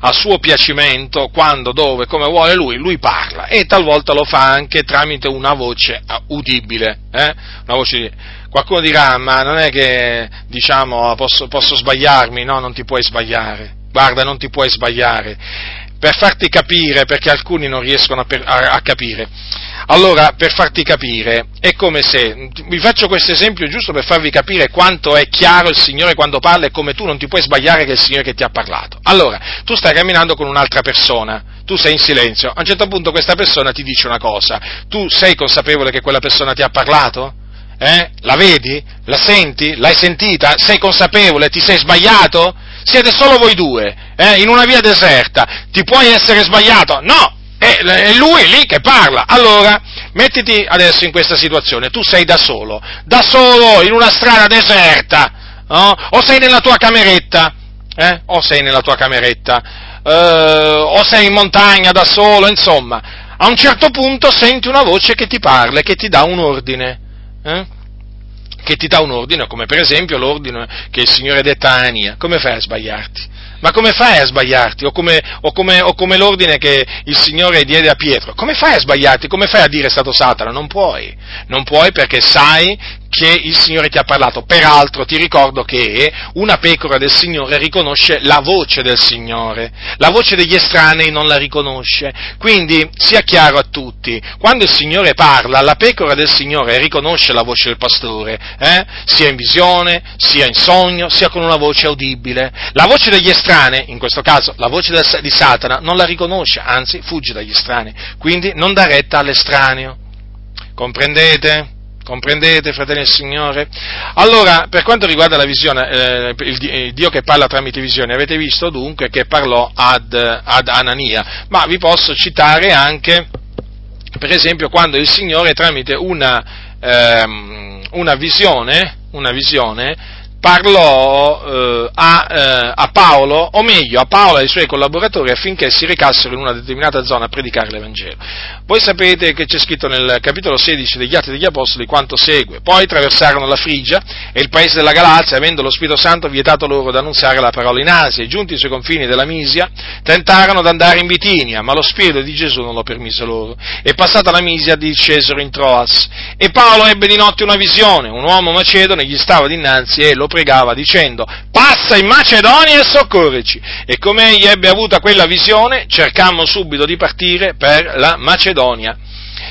a suo piacimento, quando, dove, come vuole lui, lui parla e talvolta lo fa anche tramite una voce udibile. Eh? Una voce, qualcuno dirà, ma non è che diciamo posso, posso sbagliarmi? No, non ti puoi sbagliare. Guarda, non ti puoi sbagliare. Per farti capire, perché alcuni non riescono a, per, a capire, allora, per farti capire, è come se, vi faccio questo esempio giusto per farvi capire quanto è chiaro il Signore quando parla e come tu non ti puoi sbagliare che è il Signore che ti ha parlato. Allora, tu stai camminando con un'altra persona, tu sei in silenzio, a un certo punto questa persona ti dice una cosa, tu sei consapevole che quella persona ti ha parlato? Eh? La vedi? La senti? L'hai sentita? Sei consapevole? Ti sei sbagliato? Siete solo voi due, eh? in una via deserta. Ti puoi essere sbagliato? No! È lui lì che parla. Allora, mettiti adesso in questa situazione, tu sei da solo, da solo in una strada deserta, no? o sei nella tua cameretta, eh? o sei nella tua cameretta, eh, o sei in montagna da solo, insomma, a un certo punto senti una voce che ti parla e che ti dà un ordine. Eh? Che ti dà un ordine, come per esempio l'ordine che il Signore detta a Ania. Come fai a sbagliarti? Ma come fai a sbagliarti? O come, o, come, o come, l'ordine che il Signore diede a Pietro. Come fai a sbagliarti? Come fai a dire è stato Satana? Non puoi. Non puoi perché sai che il Signore ti ha parlato. Peraltro ti ricordo che una pecora del Signore riconosce la voce del Signore, la voce degli estranei non la riconosce. Quindi sia chiaro a tutti, quando il Signore parla, la pecora del Signore riconosce la voce del pastore, eh? sia in visione, sia in sogno, sia con una voce udibile. La voce degli estranei, in questo caso la voce di Satana, non la riconosce, anzi fugge dagli estranei. Quindi non dà retta all'estraneo. Comprendete? Comprendete, fratelli del Signore? Allora, per quanto riguarda la visione, eh, il, Dio che parla tramite visione, avete visto dunque che parlò ad, ad Anania, ma vi posso citare anche, per esempio, quando il Signore tramite una, ehm, una visione, una visione parlò eh, a, eh, a, Paolo, o meglio a Paolo e ai suoi collaboratori affinché si recassero in una determinata zona a predicare l'Evangelo. Voi sapete che c'è scritto nel capitolo 16 degli Atti degli Apostoli quanto segue. Poi attraversarono la Frigia e il paese della Galazia, avendo lo Spirito Santo vietato loro di annunziare la parola in Asia, e giunti sui confini della Misia, tentarono di andare in Bitinia, ma lo Spirito di Gesù non lo permise loro. E passata la Misia discesero in Troas. E Paolo ebbe di notte una visione, un uomo macedone gli stava dinanzi e lo pregava dicendo passa in Macedonia e soccorreci. E come egli ebbe avuta quella visione, cercammo subito di partire per la Macedonia,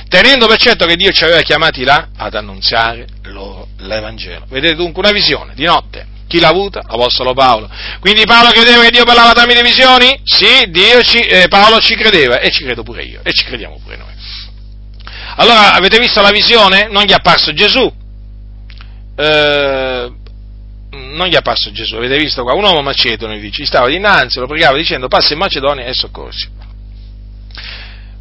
tenendo per certo che Dio ci aveva chiamati là ad annunziare loro l'Evangelo. Vedete dunque una visione di notte. Chi l'ha avuta? L'Apostolo Paolo. Quindi Paolo credeva che Dio parlava tramite visioni? Sì, ci, eh, Paolo ci credeva e ci credo pure io e ci crediamo pure noi. Allora, avete visto la visione? Non gli è apparso Gesù. Eh, non gli è apparso Gesù, avete visto qua? Un uomo macedone, dice, stava dinanzi, lo pregava dicendo passa in Macedonia e soccorsi.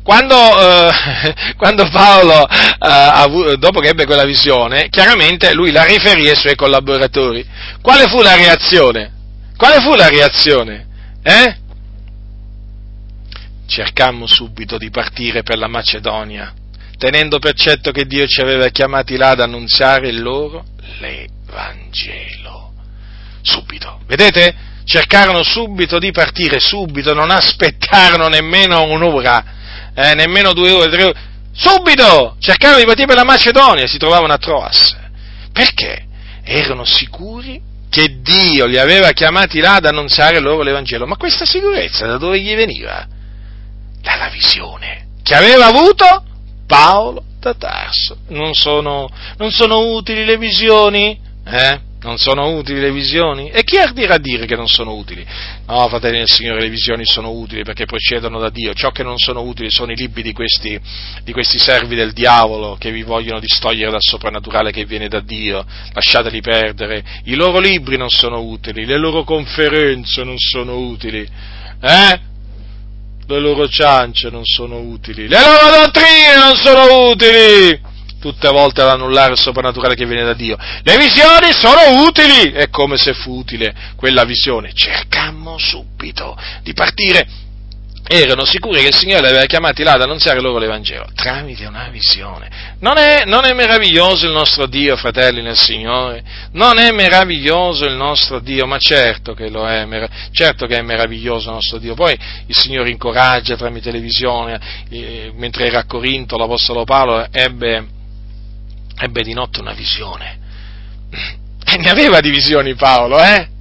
Quando, eh, (laughs) quando Paolo, eh, dopo che ebbe quella visione, chiaramente lui la riferì ai suoi collaboratori. Quale fu la reazione? Quale fu la reazione? Eh? Cercammo subito di partire per la Macedonia, tenendo per certo che Dio ci aveva chiamati là ad annunziare loro l'Evangelo. Subito, vedete? Cercarono subito di partire, subito, non aspettarono nemmeno un'ora, eh, nemmeno due ore, tre ore. Subito! Cercarono di partire per la Macedonia, si trovavano a Troas. Perché? Erano sicuri che Dio li aveva chiamati là ad annunziare loro l'Evangelo. Ma questa sicurezza da dove gli veniva? Dalla visione che aveva avuto Paolo da Tarso. Non sono, non sono utili le visioni? Eh? Non sono utili le visioni? E chi ardirà a dire che non sono utili? No, fratelli del Signore, le visioni sono utili perché procedono da Dio. Ciò che non sono utili sono i libri di questi, di questi servi del diavolo che vi vogliono distogliere dal soprannaturale che viene da Dio. Lasciateli perdere. I loro libri non sono utili, le loro conferenze non sono utili. Eh? Le loro ciance non sono utili, le loro dottrine non sono utili, tutte volte ad annullare il soprannaturale che viene da Dio. Le visioni sono utili, è come se fu utile quella visione. Cercammo subito di partire erano sicuri che il Signore li aveva chiamati là ad annunziare loro l'Evangelo tramite una visione. Non è, non è, meraviglioso il nostro Dio, fratelli nel Signore? Non è meraviglioso il nostro Dio, ma certo che lo è, certo che è meraviglioso il nostro Dio. Poi il Signore incoraggia tramite le visioni, eh, mentre era a Corinto l'Apostolo Paolo ebbe, ebbe di notte una visione. (clears throat) E ne aveva di visioni Paolo, eh?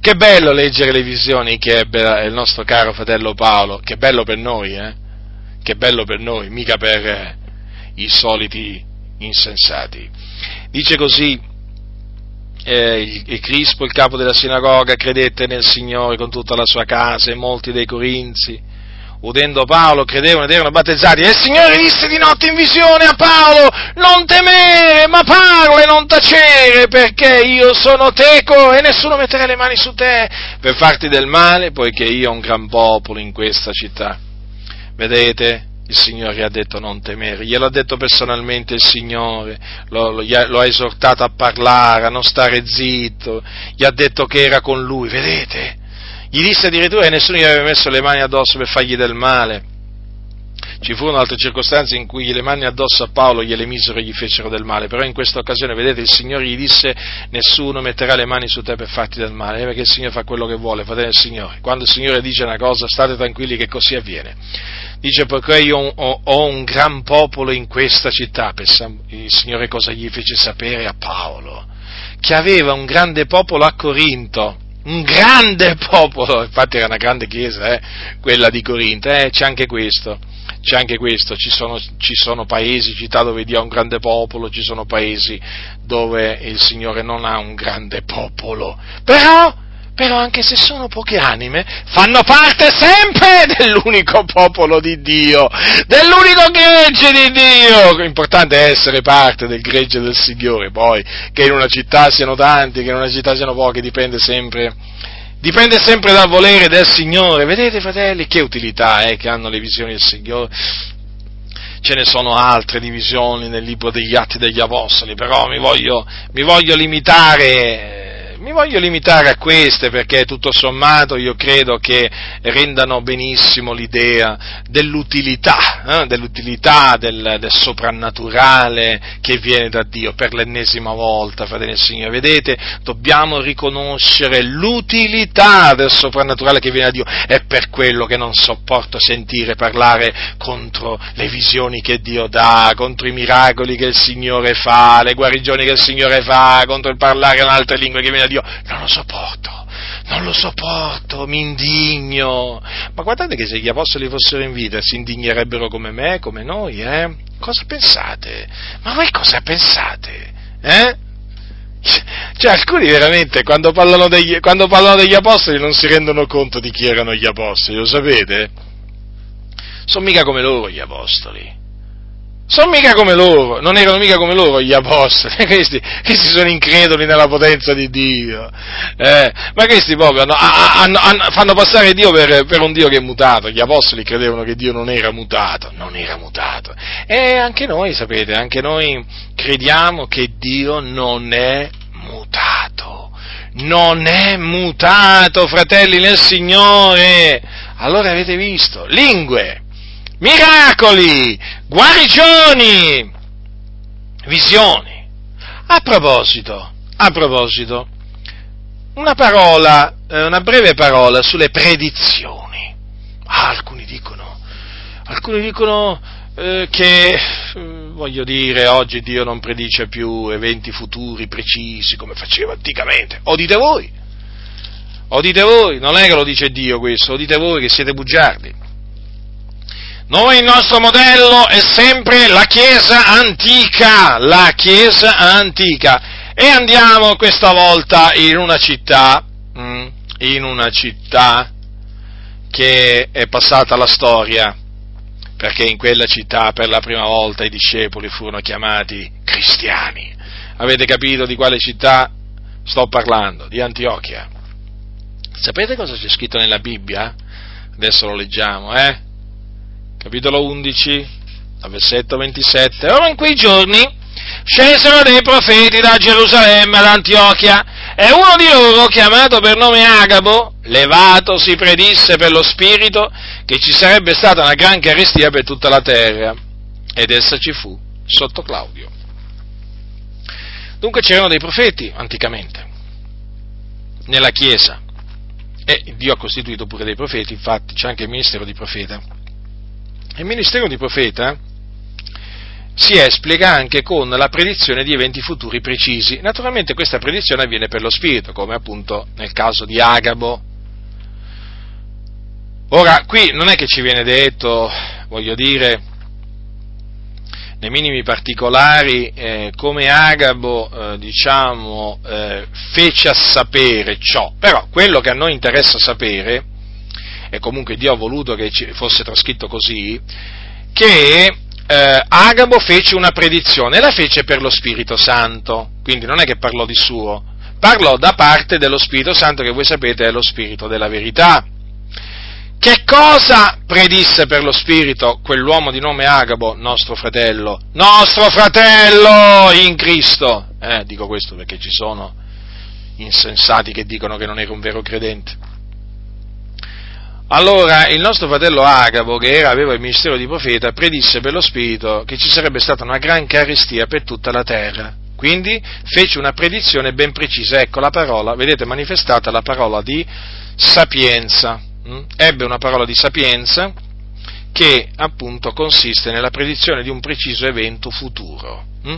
Che bello leggere le visioni che ebbe il nostro caro fratello Paolo, che bello per noi, eh? Che bello per noi, mica per eh, i soliti insensati. Dice così, eh, il, il, Crispo, il capo della sinagoga, credette nel Signore con tutta la sua casa e molti dei corinzi udendo Paolo, credevano ed erano battezzati. E il Signore disse di notte in visione a Paolo, non temere, ma parla e non tacere, perché io sono teco e nessuno metterà le mani su te per farti del male, poiché io ho un gran popolo in questa città. Vedete? Il Signore ha detto non temere, glielo ha detto personalmente il Signore, lo, lo, lo ha esortato a parlare, a non stare zitto, gli ha detto che era con lui, vedete? Gli disse addirittura che nessuno gli aveva messo le mani addosso per fargli del male. Ci furono altre circostanze in cui le mani addosso a Paolo gliele misero e gli fecero del male, però in questa occasione, vedete, il Signore gli disse nessuno metterà le mani su te per farti del male, perché il Signore fa quello che vuole, fratello del Signore. Quando il Signore dice una cosa, state tranquilli che così avviene. Dice, perché io ho, ho un gran popolo in questa città, il Signore cosa gli fece sapere a Paolo? Che aveva un grande popolo a Corinto un grande (laughs) popolo, infatti era una grande chiesa, eh, quella di Corinto, eh, c'è anche questo, c'è anche questo, ci sono, ci sono, paesi, città dove Dio ha un grande popolo, ci sono paesi dove il Signore non ha un grande popolo, però, però anche se sono poche anime, fanno parte sempre (laughs) dell'unico popolo di Dio, dell'unico gregge di Dio, l'importante è essere parte del gregge del Signore, poi che in una città siano tanti, che in una città siano pochi, dipende sempre dipende sempre dal volere del Signore. Vedete, fratelli, che utilità è che hanno le visioni del Signore? Ce ne sono altre divisioni nel libro degli Atti degli Apostoli, però mi voglio, mi voglio limitare mi voglio limitare a queste perché tutto sommato io credo che rendano benissimo l'idea dell'utilità, eh, dell'utilità del, del, soprannaturale che viene da Dio per l'ennesima volta, fratelli e signori. Vedete, dobbiamo riconoscere l'utilità del soprannaturale che viene da Dio. È per quello che non sopporto sentire parlare contro le visioni che Dio dà, contro i miracoli che il Signore fa, le guarigioni che il Signore fa, contro il parlare in altre lingue che viene da Dio. Non lo sopporto, non lo sopporto, mi indigno. Ma guardate che se gli apostoli fossero in vita si indignerebbero come me, come noi, eh? Cosa pensate? Ma voi cosa pensate? Eh? Cioè, alcuni veramente quando parlano, degli, quando parlano degli apostoli non si rendono conto di chi erano gli apostoli, lo sapete? Sono mica come loro gli apostoli sono mica come loro, non erano mica come loro gli apostoli, (laughs) questi, questi sono increduli nella potenza di Dio, eh, ma questi proprio hanno, hanno, hanno, fanno passare Dio per, per, un Dio che è mutato, gli apostoli credevano che Dio non era mutato, non era mutato, e anche noi sapete, anche noi crediamo che Dio non è mutato, non è mutato, fratelli nel Signore, allora avete visto, lingue, miracoli, guarigioni, visioni. A proposito, a proposito, una parola, eh, una breve parola sulle predizioni. Ah, alcuni dicono, alcuni dicono eh, che, eh, voglio dire, oggi Dio non predice più eventi futuri precisi come faceva anticamente. O dite voi, o dite voi, non è che lo dice Dio questo, o dite voi che siete bugiardi. Noi il nostro modello è sempre la Chiesa antica, la Chiesa antica. E andiamo questa volta in una città, mm, in una città che è passata alla storia, perché in quella città per la prima volta i discepoli furono chiamati cristiani. Avete capito di quale città sto parlando? Di Antiochia. Sapete cosa c'è scritto nella Bibbia? Adesso lo leggiamo, eh? Capitolo 11, versetto 27. Ora in quei giorni scesero dei profeti da Gerusalemme ad Antiochia e uno di loro, chiamato per nome Agabo, levatosi predisse per lo Spirito che ci sarebbe stata una gran carestia per tutta la terra ed essa ci fu sotto Claudio. Dunque c'erano dei profeti anticamente nella Chiesa e Dio ha costituito pure dei profeti, infatti c'è anche il ministero di profeta. Il ministero di profeta si esplica anche con la predizione di eventi futuri precisi. Naturalmente questa predizione avviene per lo Spirito, come appunto nel caso di Agabo. Ora, qui non è che ci viene detto, voglio dire, nei minimi particolari, eh, come Agabo, eh, diciamo, eh, fece a sapere ciò, però quello che a noi interessa sapere e comunque Dio ha voluto che fosse trascritto così, che eh, Agabo fece una predizione e la fece per lo Spirito Santo, quindi non è che parlò di suo, parlò da parte dello Spirito Santo che voi sapete è lo Spirito della verità. Che cosa predisse per lo Spirito quell'uomo di nome Agabo, nostro fratello? Nostro fratello in Cristo! Eh, dico questo perché ci sono insensati che dicono che non era un vero credente. Allora il nostro fratello Agabo, che era, aveva il ministero di profeta, predisse per lo Spirito che ci sarebbe stata una gran carestia per tutta la terra. Quindi fece una predizione ben precisa, ecco la parola, vedete manifestata la parola di sapienza. Mm? Ebbe una parola di sapienza che appunto consiste nella predizione di un preciso evento futuro. Mm?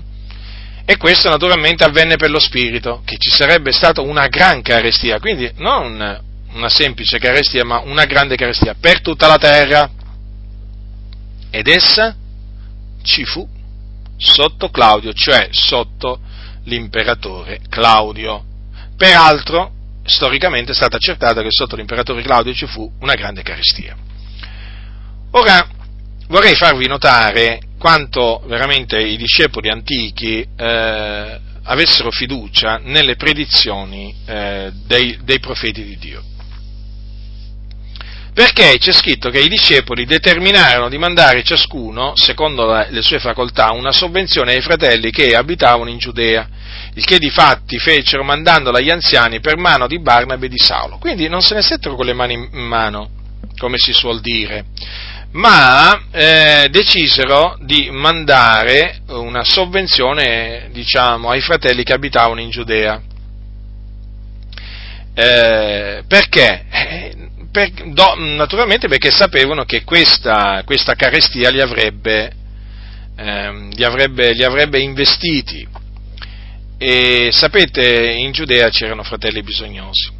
E questo naturalmente avvenne per lo Spirito, che ci sarebbe stata una gran carestia, quindi non una semplice carestia, ma una grande carestia per tutta la terra. Ed essa ci fu sotto Claudio, cioè sotto l'imperatore Claudio. Peraltro, storicamente è stata accertata che sotto l'imperatore Claudio ci fu una grande carestia. Ora, vorrei farvi notare quanto veramente i discepoli antichi eh, avessero fiducia nelle predizioni eh, dei, dei profeti di Dio. Perché c'è scritto che i discepoli determinarono di mandare ciascuno, secondo le sue facoltà, una sovvenzione ai fratelli che abitavano in Giudea, il che di fatti fecero mandandola agli anziani per mano di Barnabe e di Saulo. Quindi non se ne settero con le mani in mano, come si suol dire, ma eh, decisero di mandare una sovvenzione, diciamo, ai fratelli che abitavano in Giudea. Eh, perché? Eh, per, do, naturalmente perché sapevano che questa, questa carestia li avrebbe, eh, li, avrebbe, li avrebbe investiti. E sapete, in Giudea c'erano fratelli bisognosi.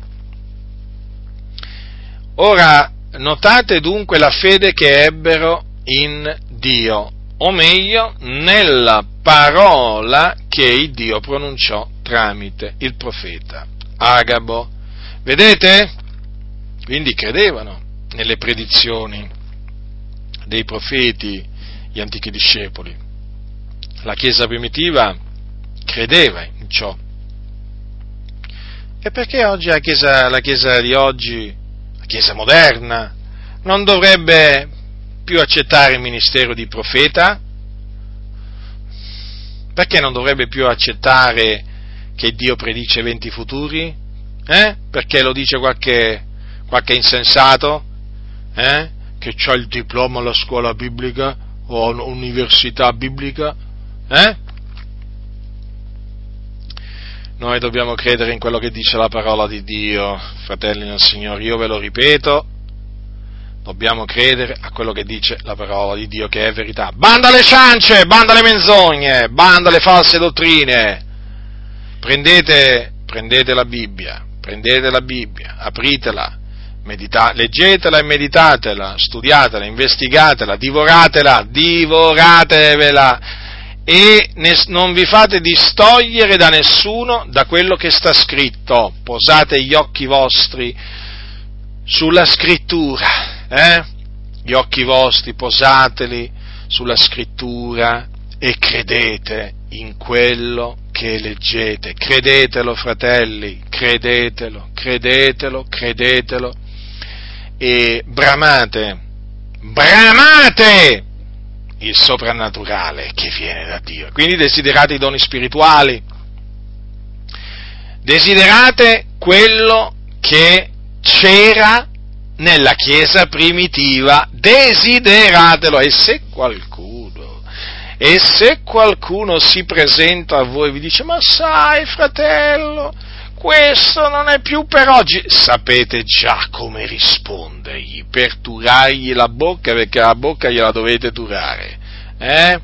Ora, notate dunque la fede che ebbero in Dio, o meglio, nella parola che Dio pronunciò tramite il profeta Agabo. Vedete? Quindi credevano nelle predizioni dei profeti, gli antichi discepoli. La Chiesa primitiva credeva in ciò. E perché oggi la Chiesa, la chiesa di oggi, la Chiesa moderna, non dovrebbe più accettare il ministero di profeta? Perché non dovrebbe più accettare che Dio predice eventi futuri? Eh? Perché lo dice qualche qualche insensato eh? che ha il diploma alla scuola biblica o all'università biblica. Eh? Noi dobbiamo credere in quello che dice la parola di Dio, fratelli del Signore, io ve lo ripeto, dobbiamo credere a quello che dice la parola di Dio, che è verità. Banda le ciance, banda le menzogne, banda le false dottrine. Prendete, prendete la Bibbia, prendete la Bibbia, apritela, Medita- leggetela e meditatela, studiatela, investigatela, divoratela, divoratevela e ne- non vi fate distogliere da nessuno da quello che sta scritto. Posate gli occhi vostri sulla scrittura, eh? gli occhi vostri posateli sulla scrittura e credete in quello che leggete. Credetelo, fratelli, credetelo, credetelo, credetelo e bramate, bramate il soprannaturale che viene da Dio. Quindi desiderate i doni spirituali, desiderate quello che c'era nella Chiesa primitiva, desideratelo. E se qualcuno, e se qualcuno si presenta a voi e vi dice ma sai fratello, questo non è più per oggi. Sapete già come rispondergli, per turargli la bocca, perché la bocca gliela dovete turare. Eh?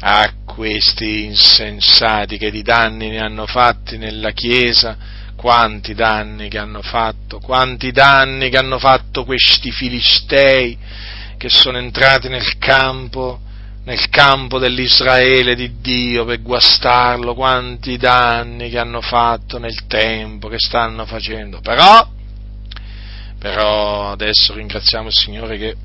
A questi insensati che di danni ne hanno fatti nella Chiesa, quanti danni che hanno fatto, quanti danni che hanno fatto questi filistei che sono entrati nel campo nel campo dell'Israele di Dio per guastarlo, quanti danni che hanno fatto nel tempo, che stanno facendo. Però, però adesso ringraziamo il Signore che,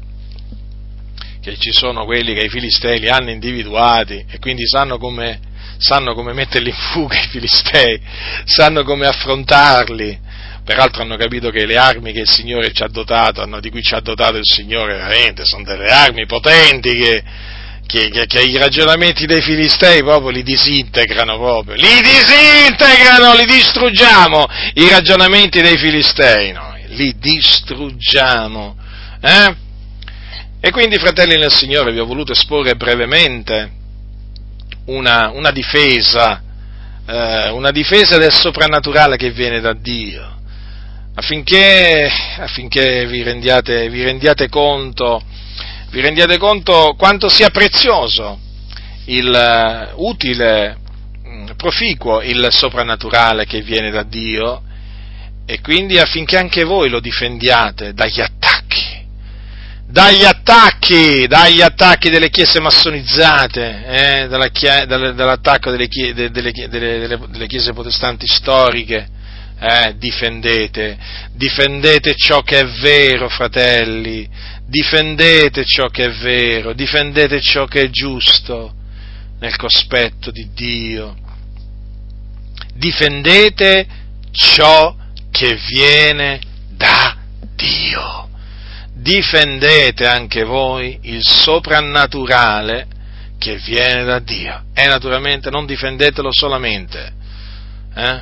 che ci sono quelli che i filistei li hanno individuati e quindi sanno come, sanno come metterli in fuga i filistei, sanno come affrontarli. Peraltro hanno capito che le armi che il Signore ci ha dotato, di cui ci ha dotato il Signore veramente, sono delle armi potenti che, che, che, che, i ragionamenti dei filistei proprio li disintegrano proprio, li disintegrano, li distruggiamo, i ragionamenti dei filistei, no? li distruggiamo. Eh? E quindi, fratelli nel Signore, vi ho voluto esporre brevemente una, una difesa, eh, una difesa del soprannaturale che viene da Dio, affinché, affinché vi, rendiate, vi rendiate conto vi rendiate conto quanto sia prezioso, il, uh, utile, mm, proficuo il soprannaturale che viene da Dio e quindi affinché anche voi lo difendiate dagli attacchi, dagli attacchi, dagli attacchi delle chiese massonizzate, eh, dall'attacco delle, delle, delle, delle chiese protestanti storiche, eh, difendete, difendete ciò che è vero, fratelli, difendete ciò che è vero, difendete ciò che è giusto nel cospetto di Dio, difendete ciò che viene da Dio. difendete anche voi il soprannaturale che viene da Dio. E naturalmente non difendetelo solamente, eh?